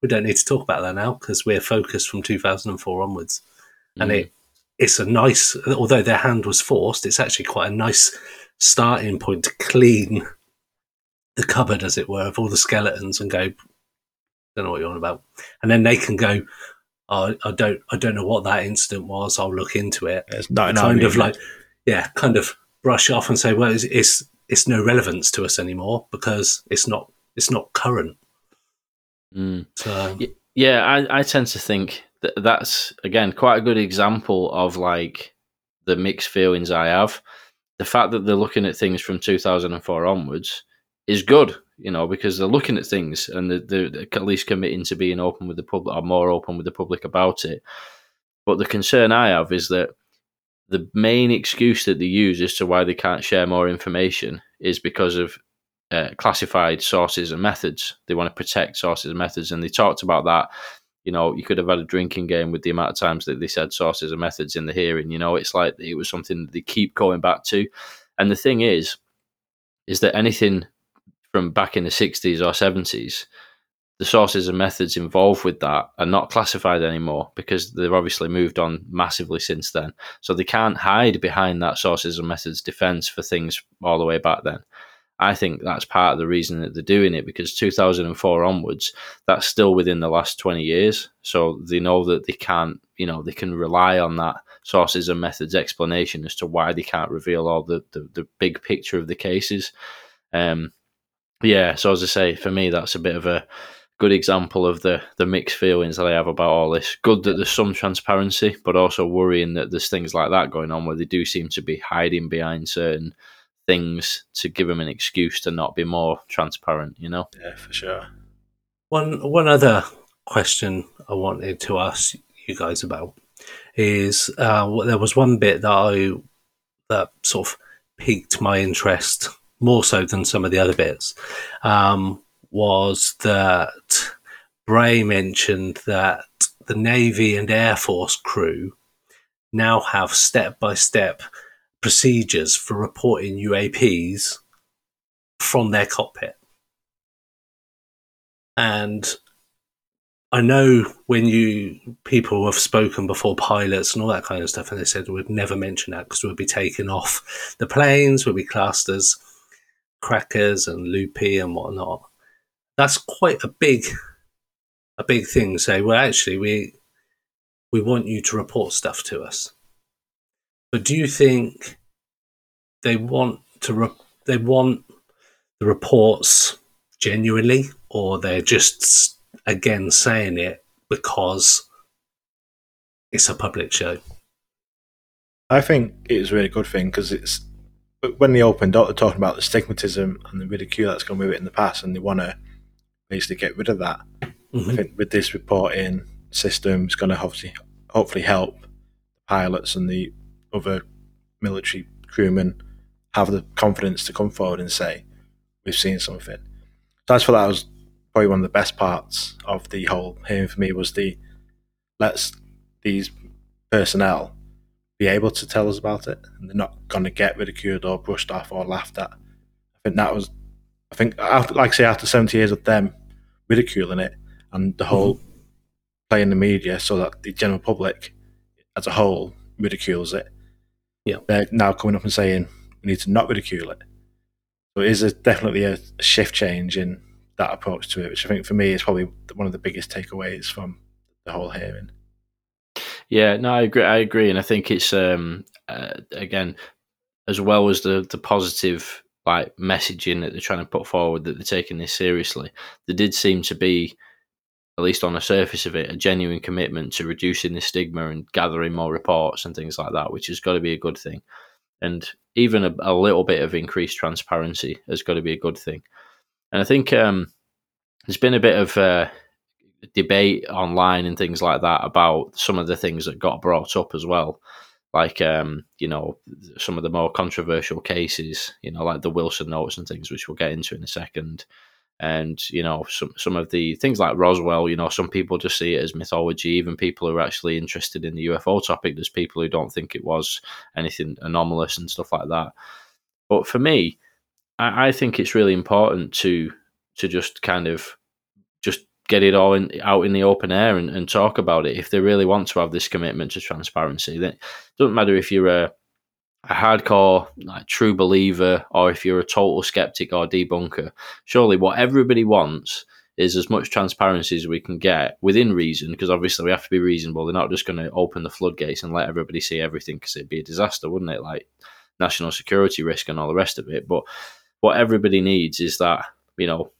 Speaker 3: We don't need to talk about that now because we're focused from 2004 onwards. And
Speaker 1: Mm.
Speaker 3: it it's a nice, although their hand was forced, it's actually quite a nice starting point to clean the cupboard, as it were, of all the skeletons and go, don't know what you're on about. And then they can go, oh, I don't, I don't know what that incident was. I'll look into it.
Speaker 2: It's not an
Speaker 3: kind of
Speaker 2: argument.
Speaker 3: like, yeah, kind of brush off and say, well, it's, it's it's no relevance to us anymore because it's not it's not current.
Speaker 1: Mm.
Speaker 3: So
Speaker 1: Yeah, I, I tend to think that that's again quite a good example of like the mixed feelings I have. The fact that they're looking at things from 2004 onwards is good, you know, because they're looking at things and they're, they're at least committing to being open with the public or more open with the public about it. But the concern I have is that the main excuse that they use as to why they can't share more information is because of uh, classified sources and methods. They want to protect sources and methods, and they talked about that. You know, you could have had a drinking game with the amount of times that they said sources and methods in the hearing. You know, it's like it was something that they keep going back to. And the thing is, is that anything from back in the 60s or 70s, the sources and methods involved with that are not classified anymore because they've obviously moved on massively since then. So they can't hide behind that sources and methods defense for things all the way back then. I think that's part of the reason that they're doing it because 2004 onwards, that's still within the last 20 years. So they know that they can't, you know, they can rely on that sources and methods explanation as to why they can't reveal all the, the, the big picture of the cases. Um, yeah, so as I say, for me, that's a bit of a good example of the the mixed feelings that I have about all this. Good that there's some transparency, but also worrying that there's things like that going on where they do seem to be hiding behind certain things to give them an excuse to not be more transparent. You know?
Speaker 2: Yeah, for sure.
Speaker 3: One one other question I wanted to ask you guys about is uh, there was one bit that I that sort of piqued my interest more so than some of the other bits. Um, was that Bray mentioned that the Navy and Air Force crew now have step by step procedures for reporting UAPs from their cockpit. And I know when you people have spoken before pilots and all that kind of stuff, and they said we'd never mention that because we'd be taken off the planes, we'd be classed as crackers and loopy and whatnot that's quite a big a big thing. Say, well, actually, we we want you to report stuff to us. But do you think they want to re- they want the reports genuinely, or they're just again saying it because it's a public show?
Speaker 2: I think it's a really good thing because it's when they opened up, they're talking about the stigmatism and the ridicule that's gone with it in the past, and they want to basically get rid of that. Mm-hmm. I think with this reporting system, it's going to hopefully hopefully help pilots and the other military crewmen have the confidence to come forward and say we've seen something. So I for that was probably one of the best parts of the whole hearing for me was the let's these personnel be able to tell us about it and they're not going to get ridiculed or brushed off or laughed at. I think that was I think, after, like I say, after 70 years of them ridiculing it and the whole mm-hmm. playing the media so that the general public as a whole ridicules it,
Speaker 3: yeah.
Speaker 2: they're now coming up and saying we need to not ridicule it. So it is a, definitely a, a shift change in that approach to it, which I think for me is probably one of the biggest takeaways from the whole hearing.
Speaker 1: Yeah, no, I agree. I agree, and I think it's um, uh, again as well as the the positive like messaging that they're trying to put forward that they're taking this seriously. There did seem to be, at least on the surface of it, a genuine commitment to reducing the stigma and gathering more reports and things like that, which has got to be a good thing. And even a, a little bit of increased transparency has got to be a good thing. And I think um, there's been a bit of uh, debate online and things like that about some of the things that got brought up as well like um, you know some of the more controversial cases, you know, like the Wilson notes and things, which we'll get into in a second. And you know some some of the things like Roswell, you know, some people just see it as mythology. Even people who are actually interested in the UFO topic, there's people who don't think it was anything anomalous and stuff like that. But for me, I, I think it's really important to to just kind of get it all in, out in the open air and, and, talk about it. If they really want to have this commitment to transparency, then it doesn't matter if you're a, a hardcore, like, true believer or if you're a total skeptic or debunker. Surely, what everybody wants is as much transparency as we can get within reason, because obviously we have to be reasonable. They're not just going to open the floodgates and let everybody see everything, because it'd be a disaster, wouldn't it? Like national security risk and all the rest of it. But what everybody needs is that you know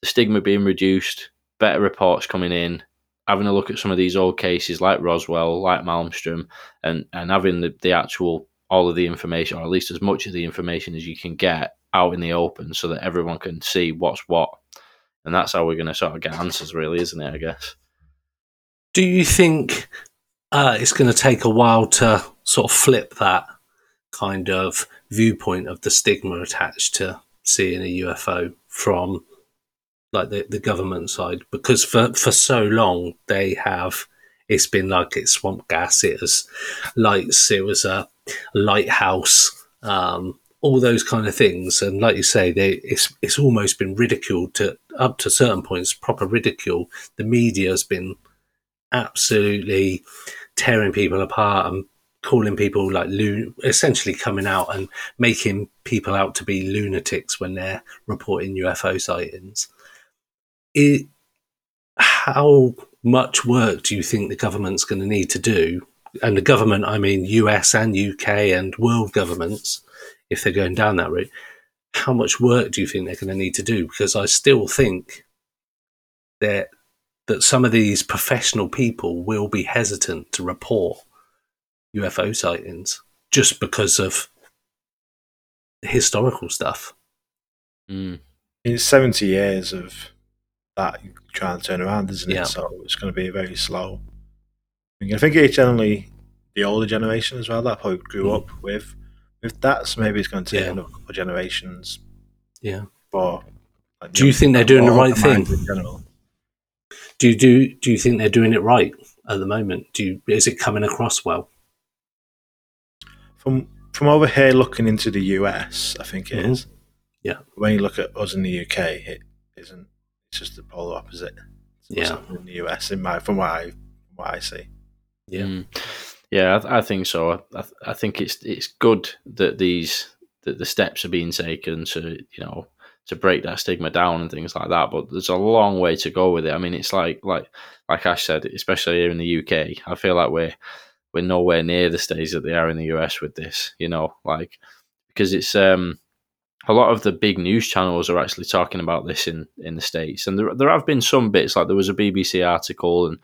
Speaker 1: the stigma being reduced, better reports coming in, having a look at some of these old cases like Roswell, like Malmstrom, and and having the, the actual all of the information, or at least as much of the information as you can get out in the open, so that everyone can see what's what, and that's how we're going to sort of get answers, really, isn't it? I guess.
Speaker 3: Do you think uh, it's going to take a while to sort of flip that kind of viewpoint of the stigma attached to seeing a UFO from like the, the government side, because for, for so long they have it's been like it's swamp gas, it was lights, it was a lighthouse, um, all those kind of things. And like you say, they it's it's almost been ridiculed to up to certain points, proper ridicule. The media has been absolutely tearing people apart and calling people like essentially coming out and making people out to be lunatics when they're reporting UFO sightings. It, how much work do you think the government's going to need to do? And the government, I mean US and UK and world governments, if they're going down that route, how much work do you think they're going to need to do? Because I still think that that some of these professional people will be hesitant to report UFO sightings just because of historical stuff.
Speaker 1: Mm.
Speaker 2: It's 70 years of that trying to turn around, isn't it?
Speaker 3: Yeah.
Speaker 2: So it's going to be very slow. I think it's generally the older generation as well that probably grew
Speaker 3: Mm.
Speaker 2: up with with that. So maybe it's going to take
Speaker 3: Yeah.
Speaker 2: another couple of generations
Speaker 3: Yeah.
Speaker 2: for. Like,
Speaker 3: Do you think they're doing the right thing?
Speaker 2: In general.
Speaker 3: Do you do do you think they're doing it right at the moment? Do you, is it coming across well?
Speaker 2: From from over here looking into the US, I think it is.
Speaker 3: Mhm. Yeah.
Speaker 2: When you look at us in the UK, it isn't. It's just the polar opposite.
Speaker 3: Yeah.
Speaker 2: in the US, in my from what I from what I see.
Speaker 3: Yeah.
Speaker 1: Mm. Yeah, I, I think so. I, I think it's it's good that these that the steps are being taken to you know to break that stigma down and things like that. But there's a long way to go with it. I mean, it's like like like Ash said, especially here in the UK. I feel like we're we're nowhere near the stage that they are in the US with this. You know, like because it's um a lot of the big news channels are actually talking about this in, in the states, and there there have been some bits like there was a BBC article, and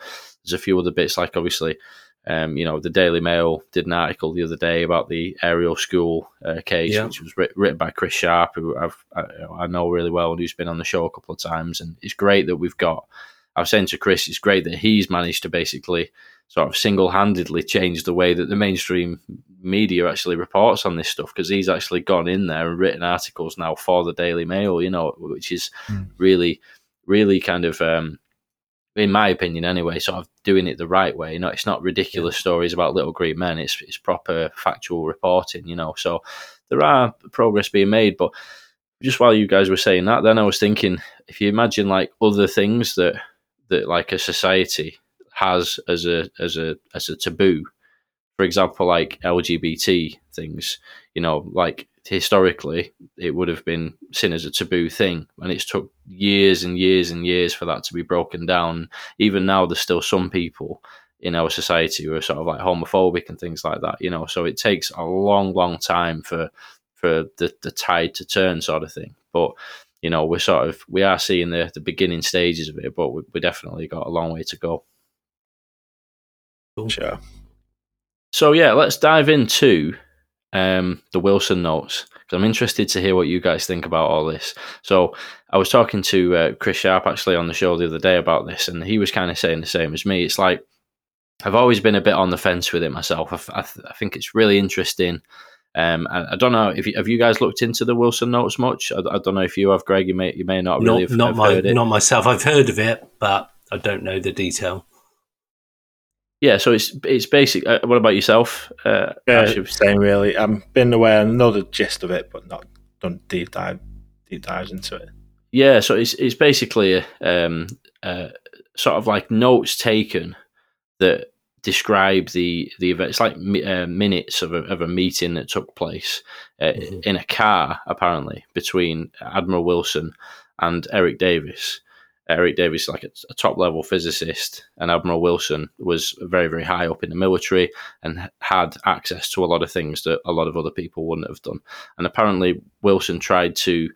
Speaker 1: there's a few other bits like obviously, um, you know, the Daily Mail did an article the other day about the Ariel School uh, case,
Speaker 3: Yeah.
Speaker 1: which was writ- written by Chris Sharp, who I've, I, I know really well, and who's been on the show a couple of times, and it's great that we've got. I was saying to Chris, it's great that he's managed to basically sort of single-handedly changed the way that the mainstream media actually reports on this stuff because he's actually gone in there and written articles now for the Daily Mail, you know, which is
Speaker 2: Mm.
Speaker 1: really, really kind of, um, in my opinion, anyway, sort of doing it the right way. You know, it's not ridiculous stories about little green men. It's it's proper factual reporting. You know, so there are progress being made, but just while you guys were saying that, then I was thinking, if you imagine like other things that that like a society has as a as a as a taboo, for example, like LGBT things, you know, like historically it would have been seen as a taboo thing, and it's took years and years and years for that to be broken down. Even now, there's still some people in our society who are sort of like homophobic and things like that, you know. So it takes a long, long time for for the, the tide to turn, sort of thing. But you know, we're sort of we are seeing the the beginning stages of it, but we, we definitely got a long way to go.
Speaker 2: Sure.
Speaker 1: So yeah, let's dive into um, the Wilson notes because I'm interested to hear what you guys think about all this. So I was talking to uh, Chris Sharp actually on the show the other day about this, and he was kind of saying the same as me. It's like I've always been a bit on the fence with it myself. I, I, th- I think it's really interesting. Um, I, I don't know if you, have you guys looked into the Wilson notes much. I, I don't know if you have, Greg. You may you may not really
Speaker 3: Not
Speaker 1: have,
Speaker 3: not
Speaker 1: have
Speaker 3: my
Speaker 1: heard it.
Speaker 3: not myself. I've heard of it, but I don't know the detail.
Speaker 1: Yeah, so it's it's basic. Uh, what about yourself? Uh,
Speaker 2: Yeah, same really. I've been aware, I know the gist of it, but not done deep dive, deep dives into it.
Speaker 1: Yeah, so it's it's basically a, um, uh, sort of like notes taken that describe the the event. It's like mi- uh, minutes of a, of a meeting that took place uh,
Speaker 3: Mhm.
Speaker 1: in a car, apparently, between Admiral Wilson and Eric Davis. Eric Davis, like a, a top level physicist, and Admiral Wilson was very, very high up in the military and had access to a lot of things that a lot of other people wouldn't have done. And apparently, Wilson tried to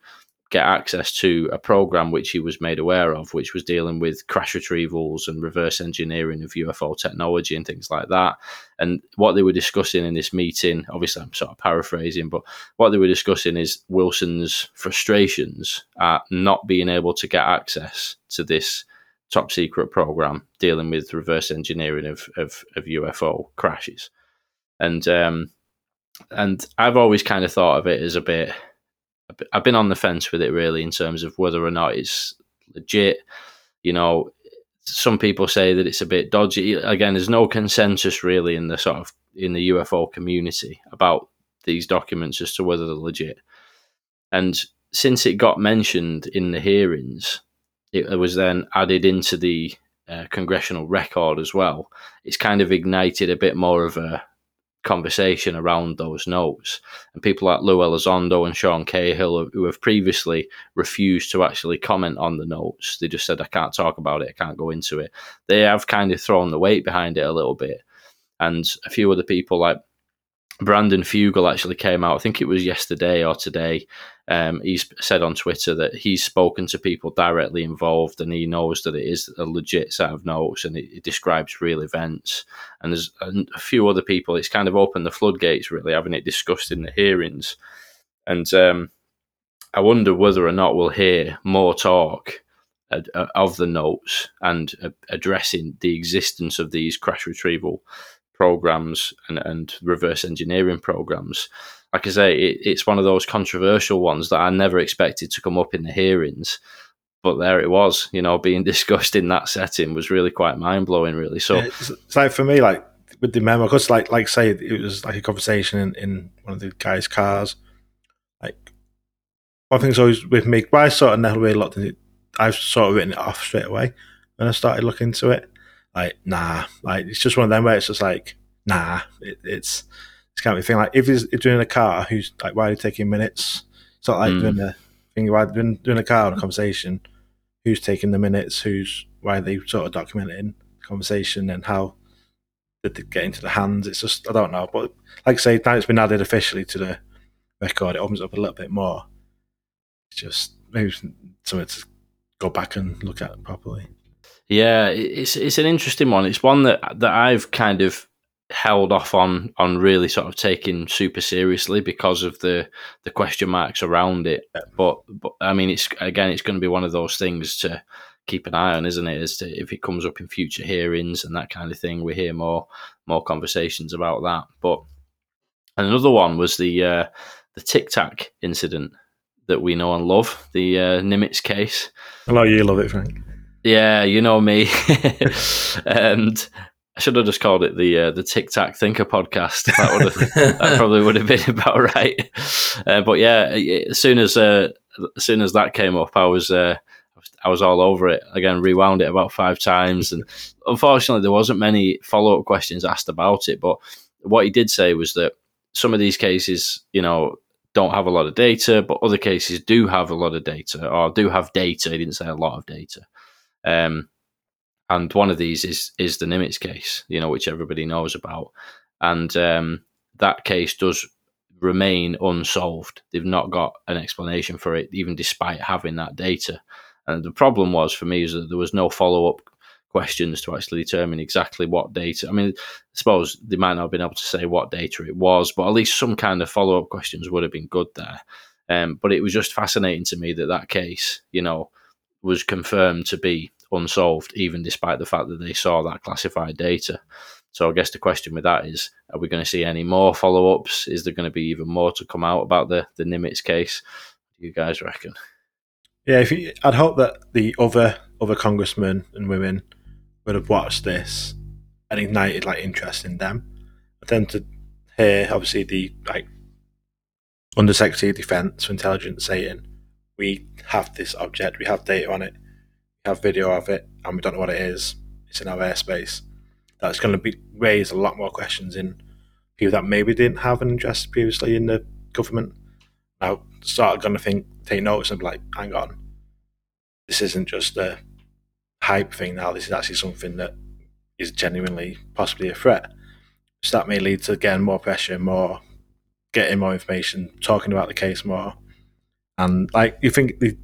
Speaker 1: get access to a program which he was made aware of, which was dealing with crash retrievals and reverse engineering of UFO technology and things like that. And what they were discussing in this meeting, obviously, I'm sort of paraphrasing, but what they were discussing is Wilson's frustrations at not being able to get access to this top secret program dealing with reverse engineering of, of, of UFO crashes. And um, and I've always kind of thought of it as a bit I've been on the fence with it really in terms of whether or not it's legit. You know, some people say that it's a bit dodgy. Again, there's no consensus really in the sort of in the UFO community about these documents as to whether they're legit. And since it got mentioned in the hearings, it was then added into the uh, congressional record as well. It's kind of ignited a bit more of a conversation around those notes. And people like Lou Elizondo and Sean Cahill, who have previously refused to actually comment on the notes, they just said, I can't talk about it, I can't go into it. They have kind of thrown the weight behind it a little bit. And a few other people like Brandon Fugal actually came out, I think it was yesterday or today. Um, he's said on Twitter that he's spoken to people directly involved and he knows that it is a legit set of notes and it, it describes real events. And there's a, a, few other people, it's kind of opened the floodgates, really, having it discussed in the hearings. And um, I wonder whether or not we'll hear more talk of the notes and addressing the existence of these crash retrieval programs and, and reverse engineering programs. Like I say, it, it's one of those controversial ones that I never expected to come up in the hearings. But there it was, you know, being discussed in that setting was really quite mind blowing, really. So
Speaker 2: it's, like for me, like with the memo, because like like say it was like a conversation in, in one of the guys' cars. Like one thing's always with me, but I sort of never really looked it. I've sort of written it off straight away when I started looking into it like nah, like it's just one of them where it's just like nah, it, it's it's kind of thing. Like if he's doing a car, who's like why are you taking minutes? It's not like mm. doing a thing. Why doing doing a car on a conversation? Who's taking the minutes? Who's why are they sort of documenting the conversation and how did it get into the hands? It's just I don't know, but like I say, now it's been added officially to the record. It opens up a little bit more. It's just maybe something to go back and look at properly.
Speaker 1: Yeah, it's it's an interesting one. It's one that that I've kind of held off on on really sort of taking super seriously because of the the question marks around it. But but I mean, it's again, it's going to be one of those things to keep an eye on, isn't it? As to if it comes up in future hearings and that kind of thing, we hear more more conversations about that. But another one was the uh, the Tic Tac incident that we know and love, the uh, Nimitz case.
Speaker 2: I know you love it, Frank.
Speaker 1: Yeah, you know me. and I should have just called it the uh, the Tic Tac Thinker podcast. That would have, that probably would have been about right. Uh, but yeah, as soon as uh, as soon as that came up, I was uh, I was all over it. Again, rewound it about five times, and unfortunately, there wasn't many follow up questions asked about it. But what he did say was that some of these cases, you know, don't have a lot of data, but other cases do have a lot of data or do have data. He didn't say a lot of data. Um, and one of these is is the Nimitz case, you know, which everybody knows about, and um, that case does remain unsolved. They've not got an explanation for it, even despite having that data. And the problem was for me is that there was no follow up questions to actually determine exactly what data. I mean, I suppose they might not have been able to say what data it was, but at least some kind of follow up questions would have been good there. Um, but it was just fascinating to me that that case, you know, was confirmed to be unsolved, even despite the fact that they saw that classified data. So I guess the question with that is: Are we going to see any more follow-ups? Is there going to be even more to come out about the the Nimitz case? do you guys reckon?
Speaker 2: Yeah, if you, I'd hope that the other other congressmen and women would have watched this and ignited like interest in them. But then to hear, obviously, the like Undersecretary of Defence for Intelligence saying, "We have this object, we have data on it, have video of it and we don't know what it is, it's in our airspace. That's going to be raise a lot more questions in people that maybe didn't have an interest previously in the government. Now start going to think, take notice and be like, hang on, this isn't just a hype thing now. This is actually something that is genuinely possibly a threat. So that may lead to again more pressure, more getting more information, talking about the case more, and like you think the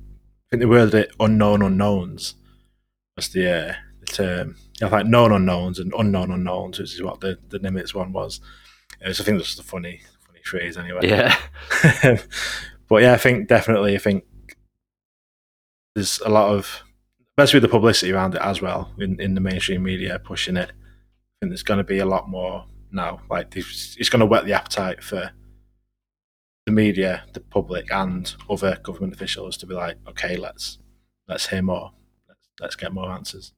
Speaker 2: think the word it unknown unknowns was the, uh, the term. Know, like known unknowns and unknown unknowns, which is what the, the Nimitz one was. It was I think that's a funny funny phrase anyway.
Speaker 1: Yeah.
Speaker 2: but yeah, I think definitely I think there's a lot of especially with the publicity around it as well in, in the mainstream media pushing it. I think there's going to be a lot more now. Like it's going to whet the appetite for the media, the public, and other government officials to be like, okay, let's let's hear more. let's get more answers.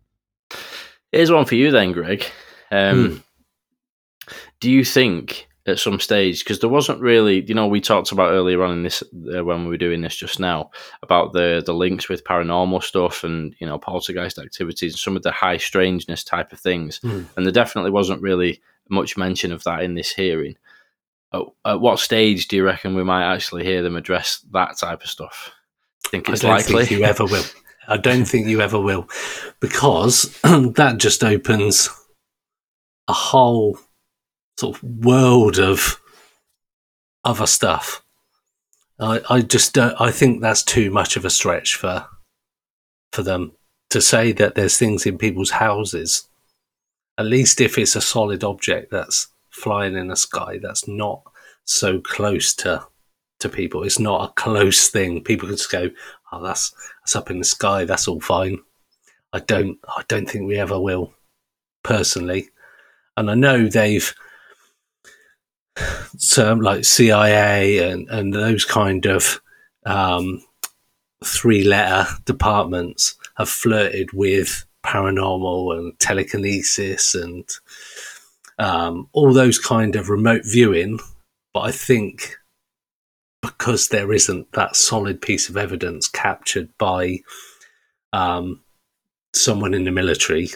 Speaker 1: Here's one for you then, Greg. Um, Do you think at some stage, because there wasn't really, you know, we talked about earlier on in this uh, when we were doing this just now about the the links with paranormal stuff and you know poltergeist activities and some of the high strangeness type of things,
Speaker 3: Hmm.
Speaker 1: and there definitely wasn't really much mention of that in this hearing. At, at what stage do you reckon we might actually hear them address that type of stuff? think
Speaker 3: I
Speaker 1: it's
Speaker 3: don't
Speaker 1: likely.
Speaker 3: think you ever will. I don't think you ever will, because that just opens a whole sort of world of other stuff. I, I just don't. I think that's too much of a stretch for for them to say that there's things in people's houses. At least if it's a solid object that's flying in the sky, that's not so close to to people. It's not a close thing. People can just go, "Oh, that's that's up in the sky. That's all fine." I don't. I don't think we ever will, personally. And I know they've so like CIA and and those kind of um, three letter departments have flirted with paranormal and telekinesis and um, all those kind of remote viewing. But I think because there isn't that solid piece of evidence captured by um, someone in the military,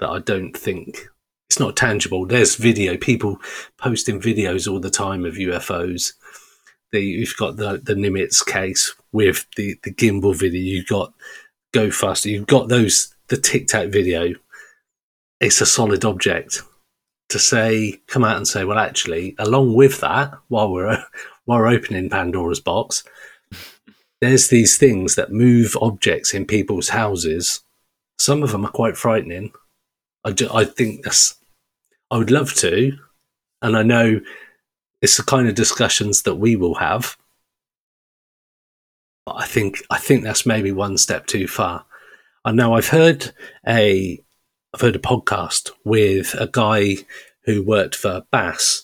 Speaker 3: that I don't think it's not tangible. There's video, people posting videos all the time of UFOs. The, you've got the, the Nimitz case with the, the gimbal video. You've got Go Faster. You've got those, the Tic Tac video. It's a solid object. To say, come out and say, well, actually, along with that, while we're while we're opening Pandora's box, there's these things that move objects in people's houses. Some of them are quite frightening. I, do, I think that's. I would love to, and I know it's the kind of discussions that we will have. But I think I think that's maybe one step too far. I know I've heard a I've heard a podcast with a guy who worked for BAASS,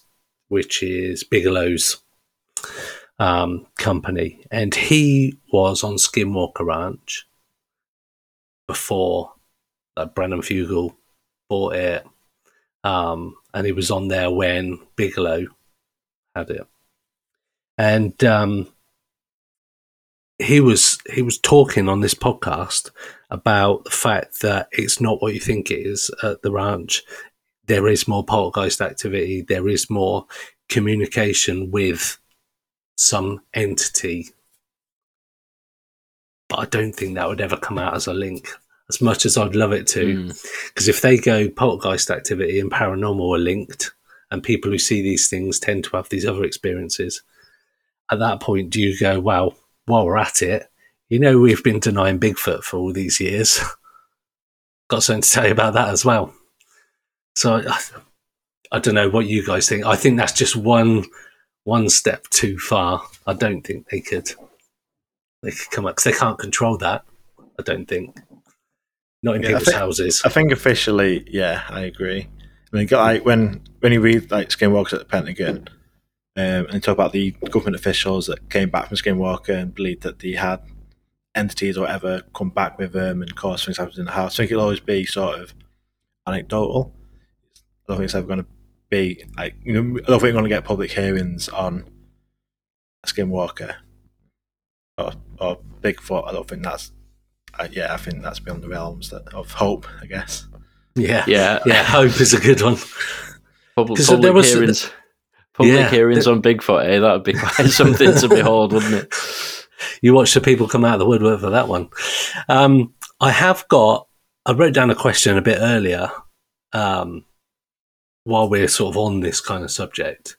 Speaker 3: which is Bigelow's um, company, and he was on Skinwalker Ranch before like Brandon Fugal bought it, um, and he was on there when Bigelow had it, and um, he was he was talking on this podcast about the fact that it's not what you think it is at the ranch. There is more poltergeist activity. There is more communication with some entity. But I don't think that would ever come out as a link, as much as I'd love it to.
Speaker 1: Mm.
Speaker 3: Because if they go poltergeist activity and paranormal are linked, and people who see these things tend to have these other experiences, at that point, do you go, well, while we're at it, you know, we've been denying Bigfoot for all these years. Got something to tell you about that as well. So I, I don't know what you guys think. I think that's just one one step too far. I don't think they could they could come up because they can't control that. I don't think. Not in
Speaker 2: Yeah, I
Speaker 3: people's
Speaker 2: think-
Speaker 3: houses.
Speaker 2: I think officially, yeah, I agree. I mean, like when when you read like Skinwalkers at the Pentagon, um, and talk about the government officials that came back from Skinwalker and believed that they had entities or whatever come back with them and cause things happen in the house. I think it'll always be sort of anecdotal. I don't think it's ever going to be like you know. I don't think we're going to get public hearings on Skinwalker or, or Bigfoot. I don't think that's. Uh, yeah, I think that's beyond the realms that, of hope. I guess.
Speaker 3: yeah.
Speaker 1: Yeah,
Speaker 3: Yeah, hope is a good one.
Speaker 1: Public,
Speaker 3: 'Cause
Speaker 1: public
Speaker 3: there was-
Speaker 1: hearings. Public
Speaker 3: Yeah.
Speaker 1: hearings on Bigfoot, eh? That'd be quite something to behold, wouldn't it?
Speaker 3: You watch the people come out of the woodwork for that one. Um, I have got. I wrote down a question a bit earlier, um, while we're sort of on this kind of subject,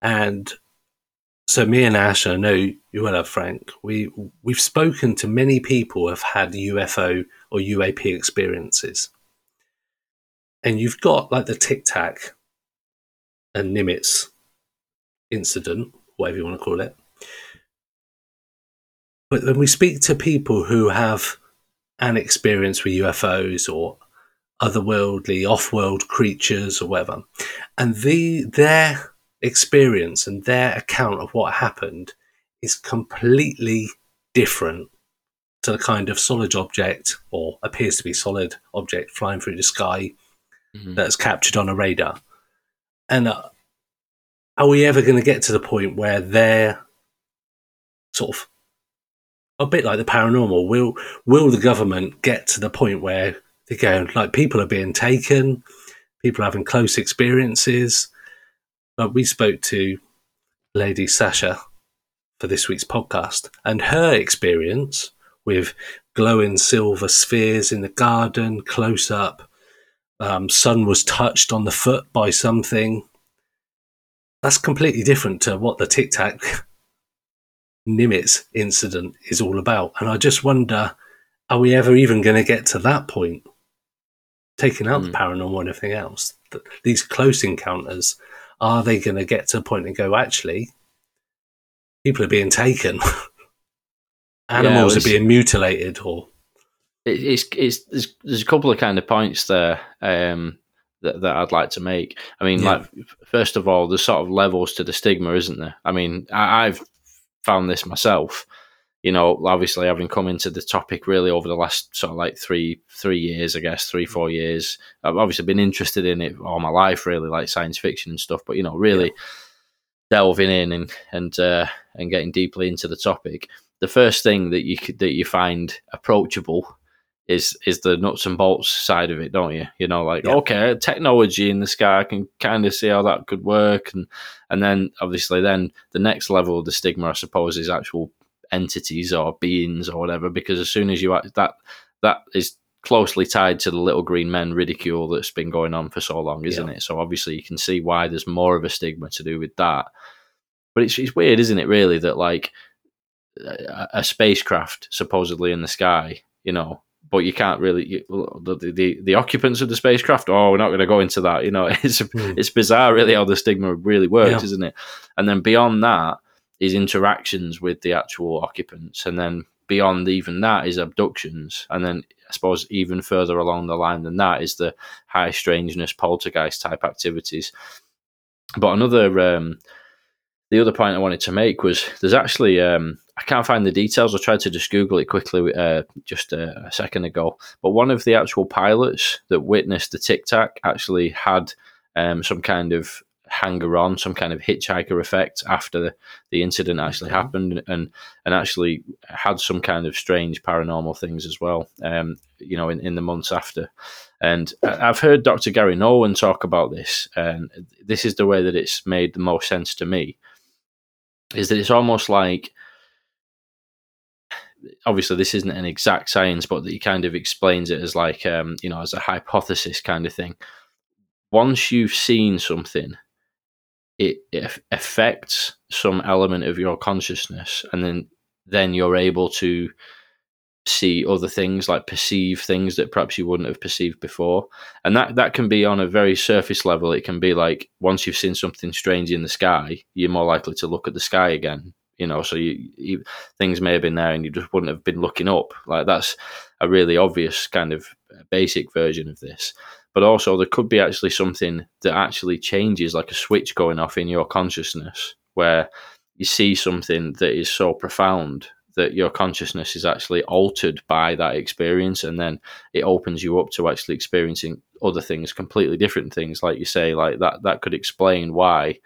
Speaker 3: and so me and Ash, I know you will have Frank. We we've spoken to many people who have had UFO or UAP experiences, and you've got like the Tic Tac and Nimitz incident, whatever you want to call it. But when we speak to people who have an experience with UFOs or otherworldly, off-world creatures or whatever, and the their experience and their account of what happened is completely different to the kind of solid object or appears to be solid object flying through the sky
Speaker 1: Mhm.
Speaker 3: that's captured on a radar. And uh, are we ever going to get to the point where they're sort of a bit like the paranormal? Will will the government get to the point where they go like people are being taken, people are having close experiences? But we spoke to Lady Sasha for this week's podcast, and her experience with glowing silver spheres in the garden, close up, um, was touched on the foot by something. That's completely different to what the Tic Tac Nimitz incident is all about. And I just wonder are we ever even going to get to that point? Taking out
Speaker 1: Hmm.
Speaker 3: the paranormal and everything else, th- these close encounters, are they going to get to a point and go, actually, people are being taken? Animals
Speaker 1: it's-
Speaker 3: are being mutilated or
Speaker 1: it, it's it's there's, there's a couple of kind of points there um, that that I'd like to make. I mean,
Speaker 3: Yeah.
Speaker 1: like first of all, there's sort of levels to the stigma, isn't there? I mean, I, I've found this myself. You know, obviously, having come into the topic really over the last sort of like three three years, I guess three four years. I've obviously been interested in it all my life, really, like science fiction and stuff. But you know, really delving in and and uh, and getting deeply into the topic. The first thing that you could, that you find approachable is is the nuts and bolts side of it, don't you? You know, like
Speaker 3: Yeah.
Speaker 1: okay, technology in the sky, I can kind of see how that could work, and and then obviously then the next level of the stigma, I suppose, is actual entities or beings or whatever. Because as soon as you act, that that is closely tied to the little green men ridicule that's been going on for so long, isn't
Speaker 3: Yeah.
Speaker 1: it? So obviously you can see why there's more of a stigma to do with that. But it's it's weird, isn't it? Really, that like a, a spacecraft supposedly in the sky, you know, but you can't really you, the, the the occupants of the spacecraft. Oh, we're not going to go into that. You know, it's
Speaker 3: Hmm.
Speaker 1: it's bizarre, really, how the stigma really works,
Speaker 3: Yeah.
Speaker 1: isn't it? And then beyond that is interactions with the actual occupants, and then beyond even that is abductions, and then I suppose even further along the line than that is the high strangeness poltergeist type activities. But another um, the other point I wanted to make was there's actually um, I can't find the details. I tried to just Google it quickly uh, just a, a second ago. But one of the actual pilots that witnessed the Tic Tac actually had um, some kind of hanger on, some kind of hitchhiker effect after the, the incident actually happened, and and actually had some kind of strange paranormal things as well. Um, you know, in, in the months after. And I've heard Dr. Garry Nolan talk about this, and this is the way that it's made the most sense to me. Is that it's almost like obviously this isn't an exact science, but he kind of explains it as like um, you know as a hypothesis kind of thing. Once you've seen something, it, it affects some element of your consciousness, and then then you're able to see other things like perceive things that perhaps you wouldn't have perceived before. And that that can be on a very surface level. It can be like once you've seen something strange in the sky you're more likely to look at the sky again you know so you, you things may have been there and you just wouldn't have been looking up. Like that's a really obvious kind of uh, basic version of this. But also there could be actually something that actually changes like a switch going off in your consciousness where you see something that is so profound that your consciousness is actually altered by that experience and then it opens you up to actually experiencing other things completely different things. Like you say like that that could explain why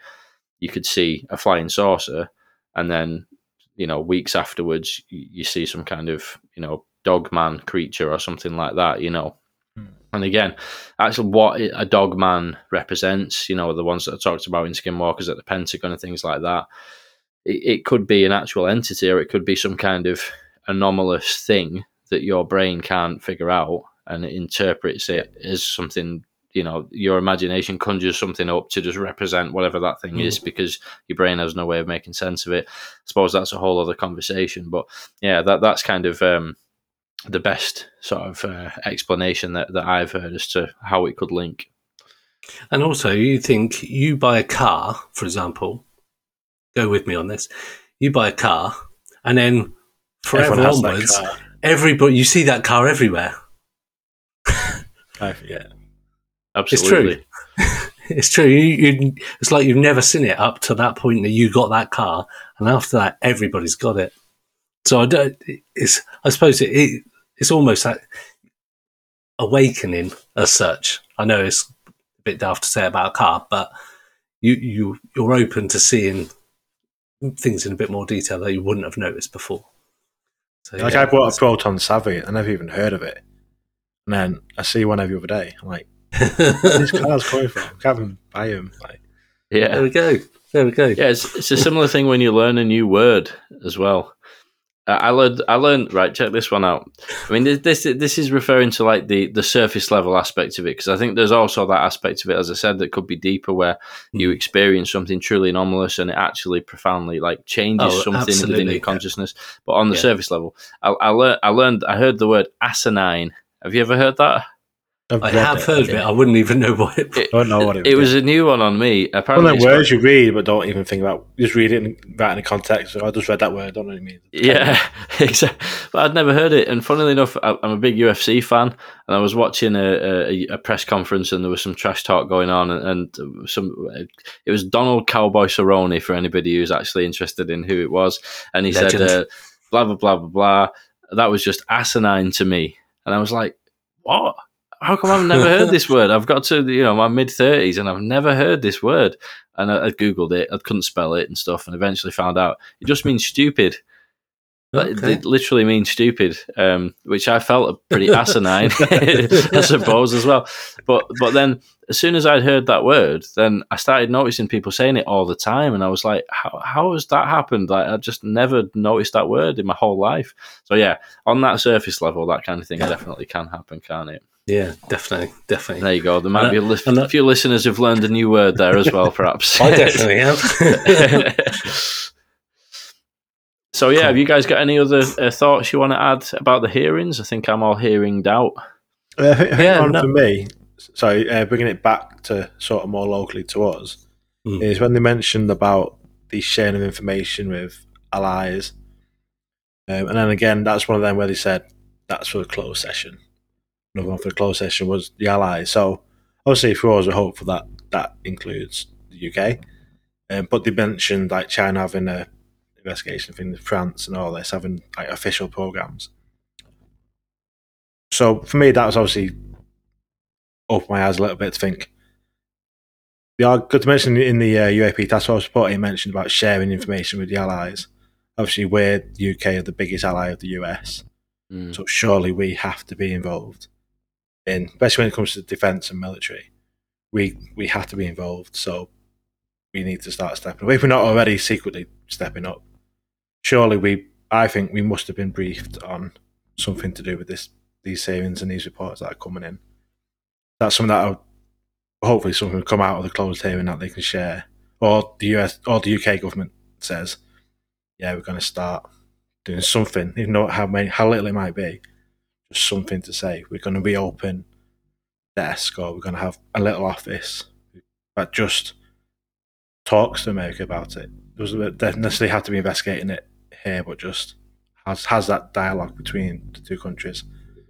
Speaker 1: you could see a flying saucer and then you know weeks afterwards you, you see some kind of you know dog man creature or something like that you know
Speaker 2: Hmm.
Speaker 1: and again actually what a dog man represents you know the ones that are talked about in skinwalkers at the pentagon and things like that it, it could be an actual entity or it could be some kind of anomalous thing that your brain can't figure out and it interprets it as something you know your imagination conjures something up to just represent whatever that thing is because your brain has no way of making sense of it i suppose that's a whole other conversation but yeah that that's kind of um, the best sort of uh, explanation that, that i've heard as to how it could link
Speaker 3: And also, you think you buy a car, for example, go with me on this. You buy a car, and then forever
Speaker 2: Everyone has that
Speaker 3: onwards, everybody you see that car everywhere.
Speaker 2: I, yeah.
Speaker 1: Absolutely
Speaker 3: It's true. You, you, it's like you've never seen it up to that point that you got that car, and after that, everybody's got it. So I don't. It's I suppose it, it it's almost that awakening as such. I know it's a bit daft to say about a car, but you you you're open to seeing things in a bit more detail that you wouldn't have noticed before.
Speaker 2: So, like yeah, I bought a Proton Savvy, I never even heard of it, and then I see one every other day. I'm like, "This car's coming from? I can't even buy them." Like,
Speaker 3: yeah, there we go. There we go.
Speaker 1: Yeah, it's, it's a similar thing when you learn a new word as well. I learned. I learned. Right, check this one out. I mean, this this is referring to like the the surface level aspect of it because I think there's also that aspect of it, as I said, that could be deeper, where hmm. you experience something truly anomalous and it actually profoundly like changes oh, something within your consciousness. Yeah. But on the yeah. surface level, I, I learned. I learned. I heard the word asinine. Have you ever heard that?
Speaker 3: I've i have it. heard of it. I wouldn't even know what it.
Speaker 1: it don't know what it. It, was a new one on me. Apparently,
Speaker 2: one of words you read but don't even think about. Just read it and write in the context. So I just read that word. I don't know what it means.
Speaker 1: Yeah, exactly. But I'd never heard it. And funnily enough, I'm a big UFC fan, and I was watching a, a, a press conference, and there was some trash talk going on, and, and some. It was Donald Cowboy Cerrone for anybody who's actually interested in who it was, and he Legend. said, uh, "Blah blah blah blah blah." That was just asinine to me, and I was like, "What?" How come I've never heard this word? I've got to you know my mid thirties and I've never heard this word. And I, I, googled it, I couldn't spell it and stuff, and eventually found out it just means stupid. Okay. It literally means stupid, um, which I felt pretty asinine, I suppose, as well. But but then as soon as I'd heard that word, then I started noticing people saying it all the time, and I was like, how how has that happened? Like I just never noticed that word in my whole life. So yeah, on that surface level, that kind of thing definitely can happen, can't it?
Speaker 3: Yeah, definitely, definitely.
Speaker 1: There you go. There might and be a, li- a few listeners who've learned a new word there as well, perhaps.
Speaker 3: I definitely have.
Speaker 1: so, yeah, cool. have you guys got any other uh, thoughts you want to add about the hearings? I think I'm all hearinged out.
Speaker 2: Uh, yeah, on no. for me, So uh, bringing it back to sort of more locally to us, mm. is when they mentioned about the sharing of information with allies. Um, and then again, that's one of them where they said that's for a closed session another one for the closed session was the Allies. So obviously, for us, we hope for that that includes the UK. Um, but they mentioned like China having a investigation thing, France and all this having like official programs. So for me, that was obviously opened my eyes a little bit to think. Yeah, good to mention in the uh, UAP task force report, he mentioned about sharing information with the allies. Obviously, we're the UK are the biggest ally of the US, mm. so surely we have to be involved in, especially when it comes to defence and military. We we have to be involved, so we need to start stepping up. If we're not already secretly stepping up, surely we. I think we must have been briefed on something to do with this, these savings and these reports that are coming in. That's something that I'll, hopefully something will come out of the closed hearing that they can share, or the US or the UK government says, yeah, we're going to start doing something, even though how many how little it might be just something to say. We're going to reopen desk or we're going to have a little office that just talks to America about it. Doesn't necessarily have to be investigating it here, but just has has that dialogue between the two countries.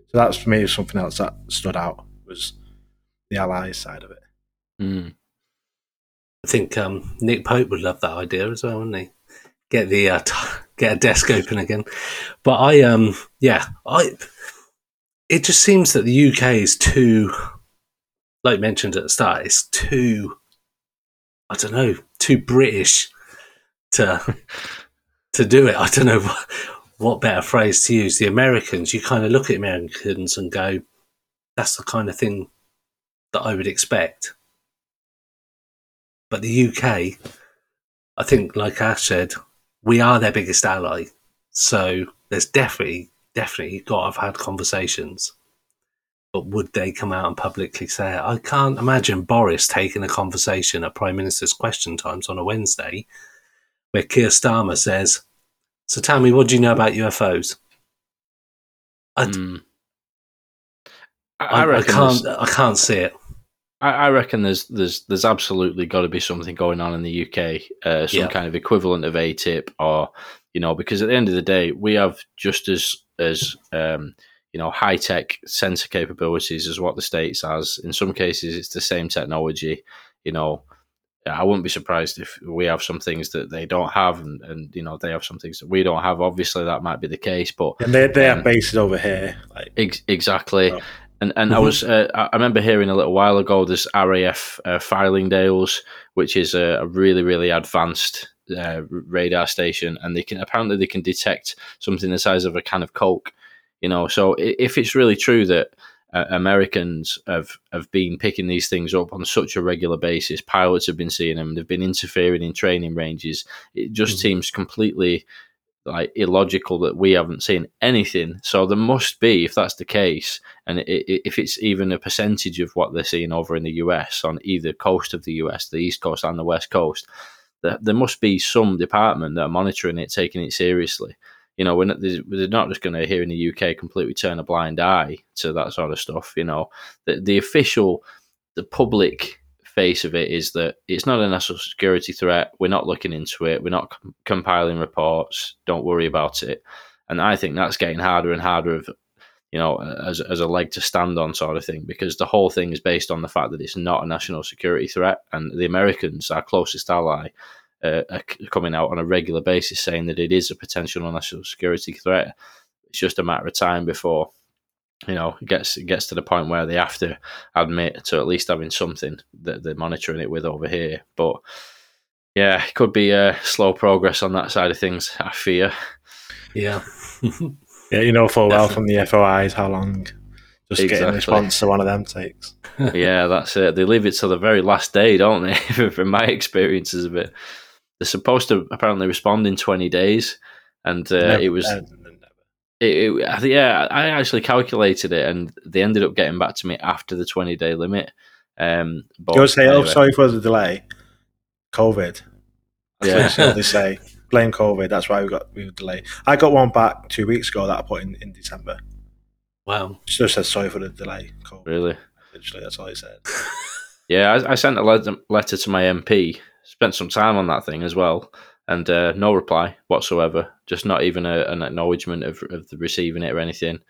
Speaker 2: So that's for me something else that stood out was the allies side of it.
Speaker 1: Mm.
Speaker 3: I think um, Nick Pope would love that idea as well, wouldn't he? Get the uh, t- get a desk open again. But I um yeah I it just seems that the UK is too, like mentioned at the start, it's too, I don't know, too British to to do it. I don't know what, what better phrase to use. The Americans, you kind of look at Americans and go, that's the kind of thing that I would expect. But the UK, I think, like Ash said, we are their biggest ally. So there's definitely definitely got to have had conversations. But would they come out and publicly say it? I can't imagine Boris taking a conversation at Prime Minister's question times on a Wednesday where Keir Starmer says, So tell me, what do you know about UFOs? I, mm. I, I, I can't. I can't see it.
Speaker 1: I, reckon there's there's there's absolutely got to be something going on in the UK, uh, some yeah. kind of equivalent of AATIP, or you know, because at the end of the day, we have just as as um, you know high tech sensor capabilities as what the states has. In some cases, it's the same technology. You know, I wouldn't be surprised if we have some things that they don't have, and, and you know they have some things that we don't have. Obviously, that might be the case, but
Speaker 2: And they they
Speaker 1: Um,
Speaker 2: have bases over here. Like
Speaker 1: ex- exactly.
Speaker 2: Oh.
Speaker 1: And and I
Speaker 3: Mhm.
Speaker 1: was uh, I I remember hearing a little while ago there's RAF uh, Fylingdales, which is a, a really really advanced uh, radar station, and they can apparently they can detect something the size of a can of Coke. You know, so if it's really true that uh, Americans have have been picking these things up on such a regular basis, pilots have been seeing them, they've been interfering in training ranges. It just
Speaker 3: Mhm.
Speaker 1: seems completely like illogical that we haven't seen anything. So there must be, if that's the case, and i i if it's even a percentage of what they're seeing over in the US on either coast of the US, the East Coast and the West Coast, there, must be some department that are monitoring it, taking it seriously. You know, we're not, they're not just going to here in the UK completely turn a blind eye to that sort of stuff. You know, the the official, the public face of it is that it's not a national security threat. We're not looking into it. We're not com- compiling reports. Don't worry about it. And I think that's getting harder and harder of, you know, as, as a leg to stand on sort of thing, because the whole thing is based on the fact that it's not a national security threat. And the Americans, our closest ally, uh, are coming out on a regular basis saying that it is a potential national security threat. It's just a matter of time before you know, it gets it gets to the point where they have to admit to at least having something that they're monitoring it with over here. But yeah, it could be a slow progress on that side of things. I fear.
Speaker 3: Yeah.
Speaker 2: yeah, you know full well from the FOIs how long just getting a response to one of them takes.
Speaker 1: yeah, that's it. They leave it till the very last day, don't they? From my experiences of it, they're supposed to apparently respond in twenty days, and uh,
Speaker 2: Never-
Speaker 1: it was
Speaker 2: uh, never.
Speaker 1: it, it, yeah, I actually calculated it, and they ended up getting back to me after the twenty day limit. Um, but
Speaker 2: say, "Oh, sorry for the delay." COVID. That's
Speaker 1: Yeah.
Speaker 2: what they say. Blame COVID. That's why we got we were delayed. I got one back two weeks ago that I put in in December.
Speaker 3: Wow.
Speaker 2: It just said sorry for the delay. COVID.
Speaker 1: really.
Speaker 2: Literally, that's all it said.
Speaker 1: Yeah, I, I sent a letter, letter to my MP. Spent some time on that thing as well, and uh, no reply whatsoever. Just not even a, an acknowledgement of, of the receiving it or anything.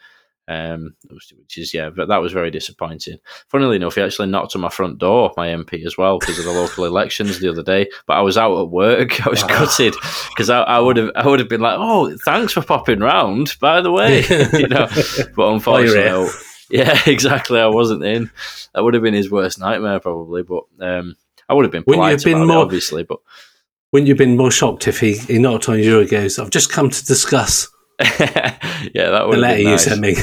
Speaker 1: Um, which is yeah, but that was very disappointing. Funnily enough, he actually knocked on my front door, my MP as well, because of the local elections the other day. But I was out at work. I was
Speaker 3: Ah.
Speaker 1: gutted because I, I would have I would have been like, oh, thanks for popping round. By the way, you know, but unfortunately. I- yeah, exactly. I wasn't in. That would have been his worst nightmare, probably. But um, I would have been
Speaker 3: Wouldn't you
Speaker 1: polite
Speaker 3: have been more-
Speaker 1: it, obviously. But
Speaker 3: Wouldn't you have been more shocked if he, he knocked on your door and goes, I've just come to discuss
Speaker 1: yeah, that
Speaker 3: the
Speaker 1: would have
Speaker 3: letter
Speaker 1: been
Speaker 3: you
Speaker 1: nice.
Speaker 3: sent me?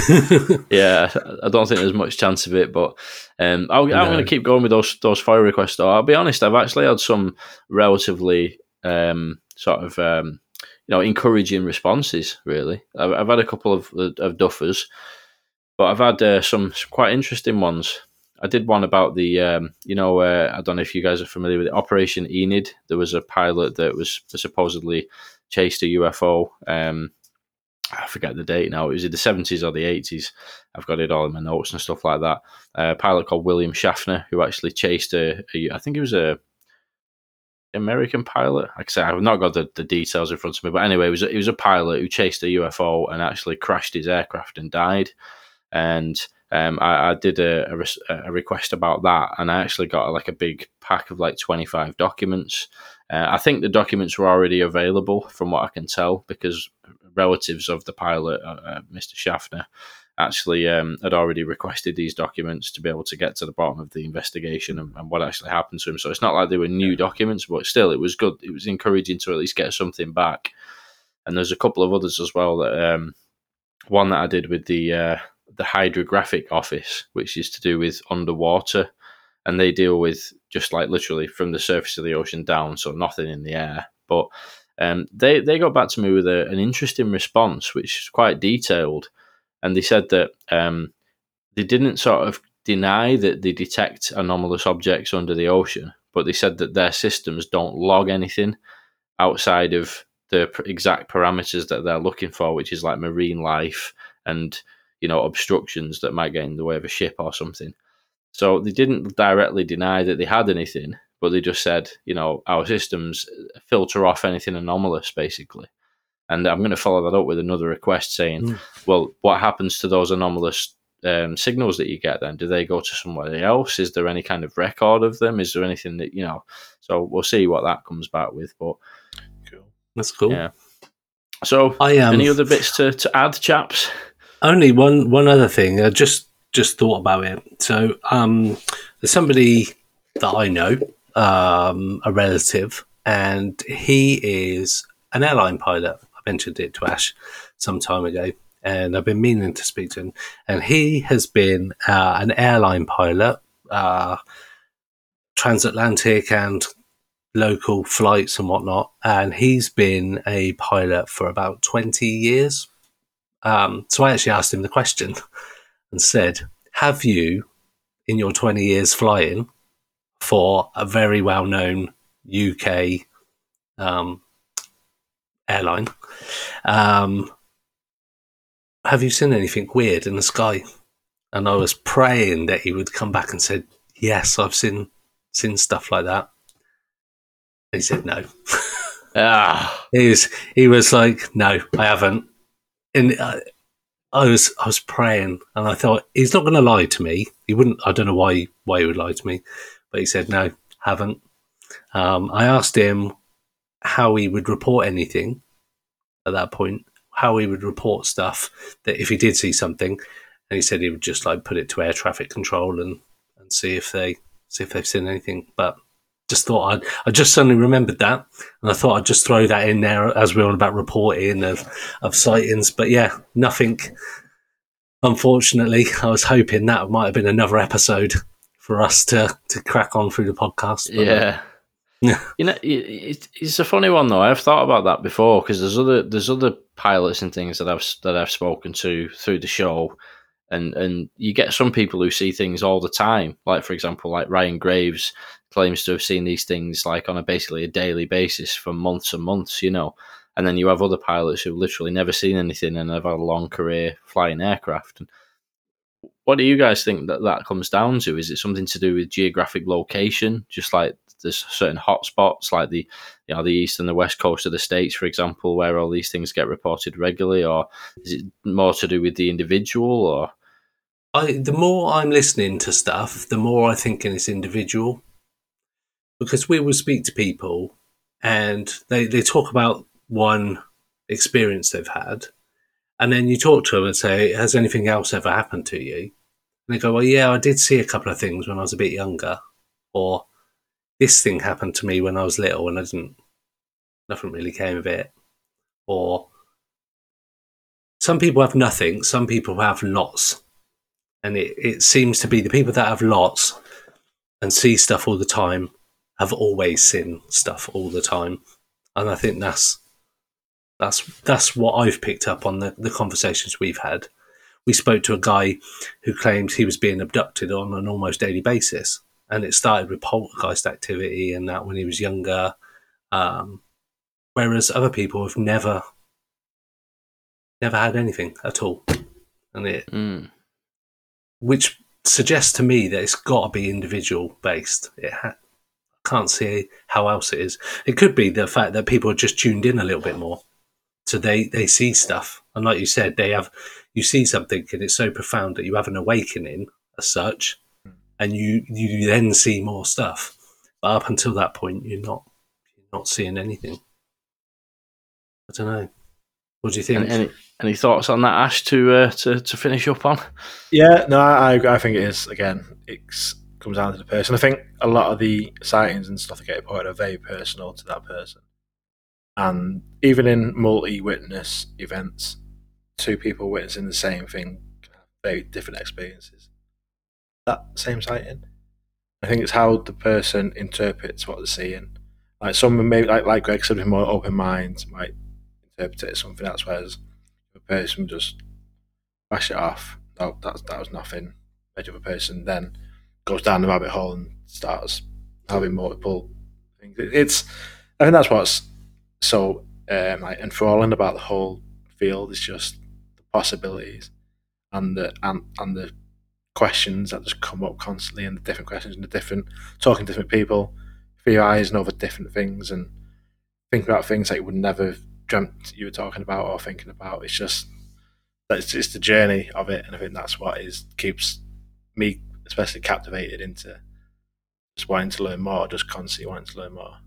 Speaker 1: Yeah, I don't think there's much chance of it, but um, I'll, I'm
Speaker 3: No.
Speaker 1: going to keep going with those those fire requests. Though I'll be honest, I've actually had some relatively um, sort of um, you know encouraging responses. Really, I've, I've had a couple of of duffers, but I've had uh, some, some quite interesting ones. I did one about the, um, you know, uh, I don't know if you guys are familiar with it, Operation Enid. There was a pilot that was supposedly chased a UFO. I forget the date now. It was in the seventies or the eighties. I've got it all in my notes and stuff like that. Uh, a pilot called William Schaffner who actually chased a, a I think it was a American pilot. Like I say, I've not got the, the details in front of me, but anyway, it was a, it was a pilot who chased a UFO and actually crashed his aircraft and died. And um, I, I did a, a, a request about that, and I actually got like a big pack of like twenty five documents. Uh, I think the documents were already available, from what I can tell, because relatives of the pilot, uh, uh, Mr. Schaffner, actually um, had already requested these documents to be able to get to the bottom of the investigation and, and what actually happened to him. So it's not like they were new documents, but still, it was good. It was encouraging to at least get something back. And there's a couple of others as well. That um, one that I did with the uh, the hydrographic office, which is to do with underwater, and they deal with just like literally from the surface of the ocean down, so nothing in the air. But um, they they got back to me with a, an interesting response, which is quite detailed, and they said that um, they didn't sort of deny that they detect anomalous objects under the ocean, but they said that their systems don't log anything outside of the exact parameters that they're looking for, which is like marine life and you know obstructions that might get in the way of a ship or something. So they didn't directly deny that they had anything, but they just said, you know, our systems filter off anything anomalous, basically. And I'm going to follow that up with another request saying,
Speaker 3: Mm.
Speaker 1: well, what happens to those anomalous um, signals that you get then? Do they go to somebody else? Is there any kind of record of them? Is there anything that you know? So we'll see what that comes back with. But
Speaker 2: Cool.
Speaker 3: That's cool.
Speaker 1: yeah. So
Speaker 3: I um,
Speaker 1: any other bits to, to add, chaps?
Speaker 3: Only one one other thing. I just just thought about it. So um, there's somebody that I know, um, a relative, and he is an airline pilot. I mentioned it to Ash some time ago, and I've been meaning to speak to him. And he has been uh, an airline pilot, uh, transatlantic and local flights and whatnot. And he's been a pilot for about 20 years. Um, so I actually asked him the question and said, Have you, in your 20 years flying for a very well known UK um, airline, um, have you seen anything weird in the sky? And I was praying that he would come back and said, Yes, I've seen seen stuff like that. And he said no.
Speaker 1: Ah,
Speaker 3: he was he was like, No, I haven't. And uh, I was I was praying and I thought he's not going to lie to me. He wouldn't. I don't know why why he would lie to me, but he said no, haven't. Um, I asked him how he would report anything at that point, how he would report stuff that if he did see something, and he said he would just like put it to air traffic control and and see if they see if they've seen anything. But just thought I'd I just suddenly remembered that, and I thought I'd just throw that in there as we're on about reporting of of sightings. But yeah, nothing. Unfortunately, I was hoping that might have been another episode for us to to crack on through the podcast. but, uh,
Speaker 1: yeah.
Speaker 3: Yeah.
Speaker 1: You know, it, it, it's a funny one though. I've thought about that before because there's other there's other pilots and things that I've that I've spoken to through the show, and and you get some people who see things all the time. Like for example, like Ryan Graves claims to have seen these things like on a basically a daily basis for months and months. You know, and then you have other pilots who've literally never seen anything and have had a long career flying aircraft. And what do you guys think that that comes down to? Is it something to do with geographic location, just like there's certain hotspots like the you know the east and the west coast of the states, for example, where all these things get reported regularly, or is it more to do with the individual? Or
Speaker 3: I the more I'm listening to stuff, the more I think it's individual. Because we will speak to people and they, they talk about one experience they've had, and then you talk to them and say, Has anything else ever happened to you? And they go, Well, yeah, I did see a couple of things when I was a bit younger. Or this thing happened to me when I was little and I didn't nothing really came of it. Or some people have nothing, some people have lots. And it, it seems to be the people that have lots and see stuff all the time have always seen stuff all the time. And I think that's that's that's what I've picked up on the, the conversations we've had. We spoke to a guy who claims he was being abducted on an almost daily basis. And it started with poltergeist activity and that when he was younger. Um, whereas other people have never never had anything at all. And it
Speaker 1: mm,
Speaker 3: which suggests to me that it's got to be individual based. It ha- I can't see how else it is. It could be the fact that people are just tuned in a little bit more, so they they see stuff, and like you said, they have you see something and it's so profound that you have an awakening as such, and you you then see more stuff. But up until that point, you're not you're not seeing anything. I don't know. What do you think?
Speaker 1: any, any any thoughts on that, Ash? To uh, to to finish up on?
Speaker 2: Yeah, no, I I think it is. Again, it comes down to the person. I think a lot of the sightings and stuff that get reported are very personal to that person. And even in multi-witness events, two people witnessing the same thing, have very different experiences. That same sighting. I think it's how the person interprets what they're seeing. Like someone maybe like like Greg said, with more open mind might interpret it as something else, whereas a person just bash it off. No, that's that was nothing. Edge of a person then goes down the rabbit hole and starts having multiple things. It- It's I think that's what's so um, like enthralling about the whole field is just the possibilities and the and, and the questions that just come up constantly and the different questions and the different talking to different people, theorizing over different things and thinking about things that you would never have dreamt you were talking about or thinking about. It's just That's it's the journey of it, and I think that's what is keeps me especially captivated into just wanting to learn more, just constantly wanting to learn more.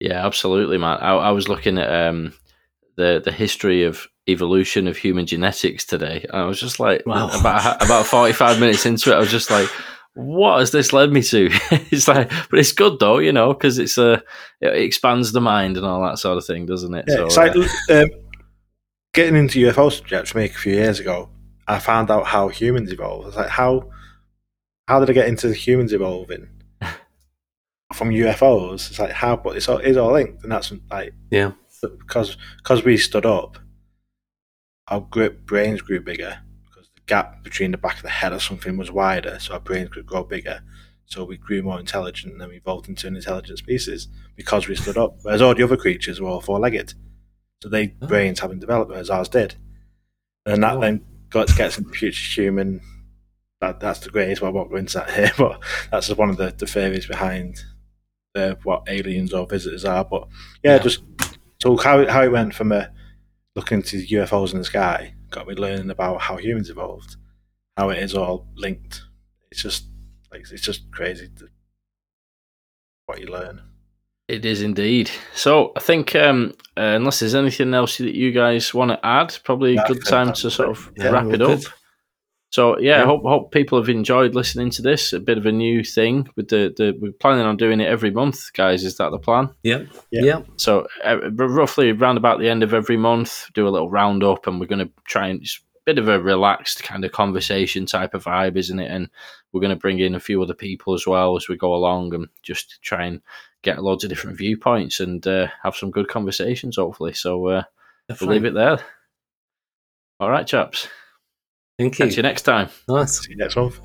Speaker 1: Yeah, absolutely, man. I, I was looking at um, the the history of evolution of human genetics today, and I was just like,
Speaker 3: Wow.
Speaker 1: about about forty five minutes into it, I was just like, what has this led me to? it's like, but it's good though, you know, because it's a it expands the mind and all that sort of thing, doesn't it?
Speaker 2: Yeah,
Speaker 1: So,
Speaker 2: it's like
Speaker 1: uh,
Speaker 2: um, getting into UFO subjects me a few years ago. I found out how humans evolve. I was like, how how did I get into humans evolving from UFOs? It's like how, but it's all, it's all linked, and that's like
Speaker 3: Yeah.
Speaker 2: because because we stood up, our gr- brains grew bigger because the gap between the back of the head or something was wider, so our brains could grow bigger. So we grew more intelligent, and then we evolved into an intelligent species because we stood up. Whereas all the other creatures were all four-legged, so their
Speaker 3: Oh.
Speaker 2: brains haven't developed, as ours did. And that
Speaker 3: Oh.
Speaker 2: then got gets into future human. That, that's the greatest. Well, I won't go into that here, but that's just one of the, the theories behind the, what aliens or visitors are. But yeah,
Speaker 3: Yeah.
Speaker 2: just talk how it, how it went from a looking to UFOs in the sky got me learning about how humans evolved, how it is all linked. It's just like it's just crazy to, what you learn.
Speaker 1: It is indeed. So I think, um, uh, unless there's anything else that you guys want to add, probably a
Speaker 2: No,
Speaker 1: good time to sort of
Speaker 3: Yeah,
Speaker 1: wrap it up.
Speaker 3: good.
Speaker 1: So yeah, I
Speaker 3: Yeah.
Speaker 1: hope hope people have enjoyed listening to this. A bit of a new thing with the the we're planning on doing it every month, guys. Is that the plan?
Speaker 3: Yep.
Speaker 2: Yeah.
Speaker 3: Yep.
Speaker 1: So uh, roughly around about the end of every month, do a little roundup, and we're going to try and just a bit of a relaxed kind of conversation type of vibe, isn't it? And we're going to bring in a few other people as well as we go along, and just try and get loads of different viewpoints and uh, have some good conversations, hopefully. So uh, we'll leave it there. All right, chaps.
Speaker 3: Thank you.
Speaker 1: Catch you next time.
Speaker 3: Nice.
Speaker 2: See you next month.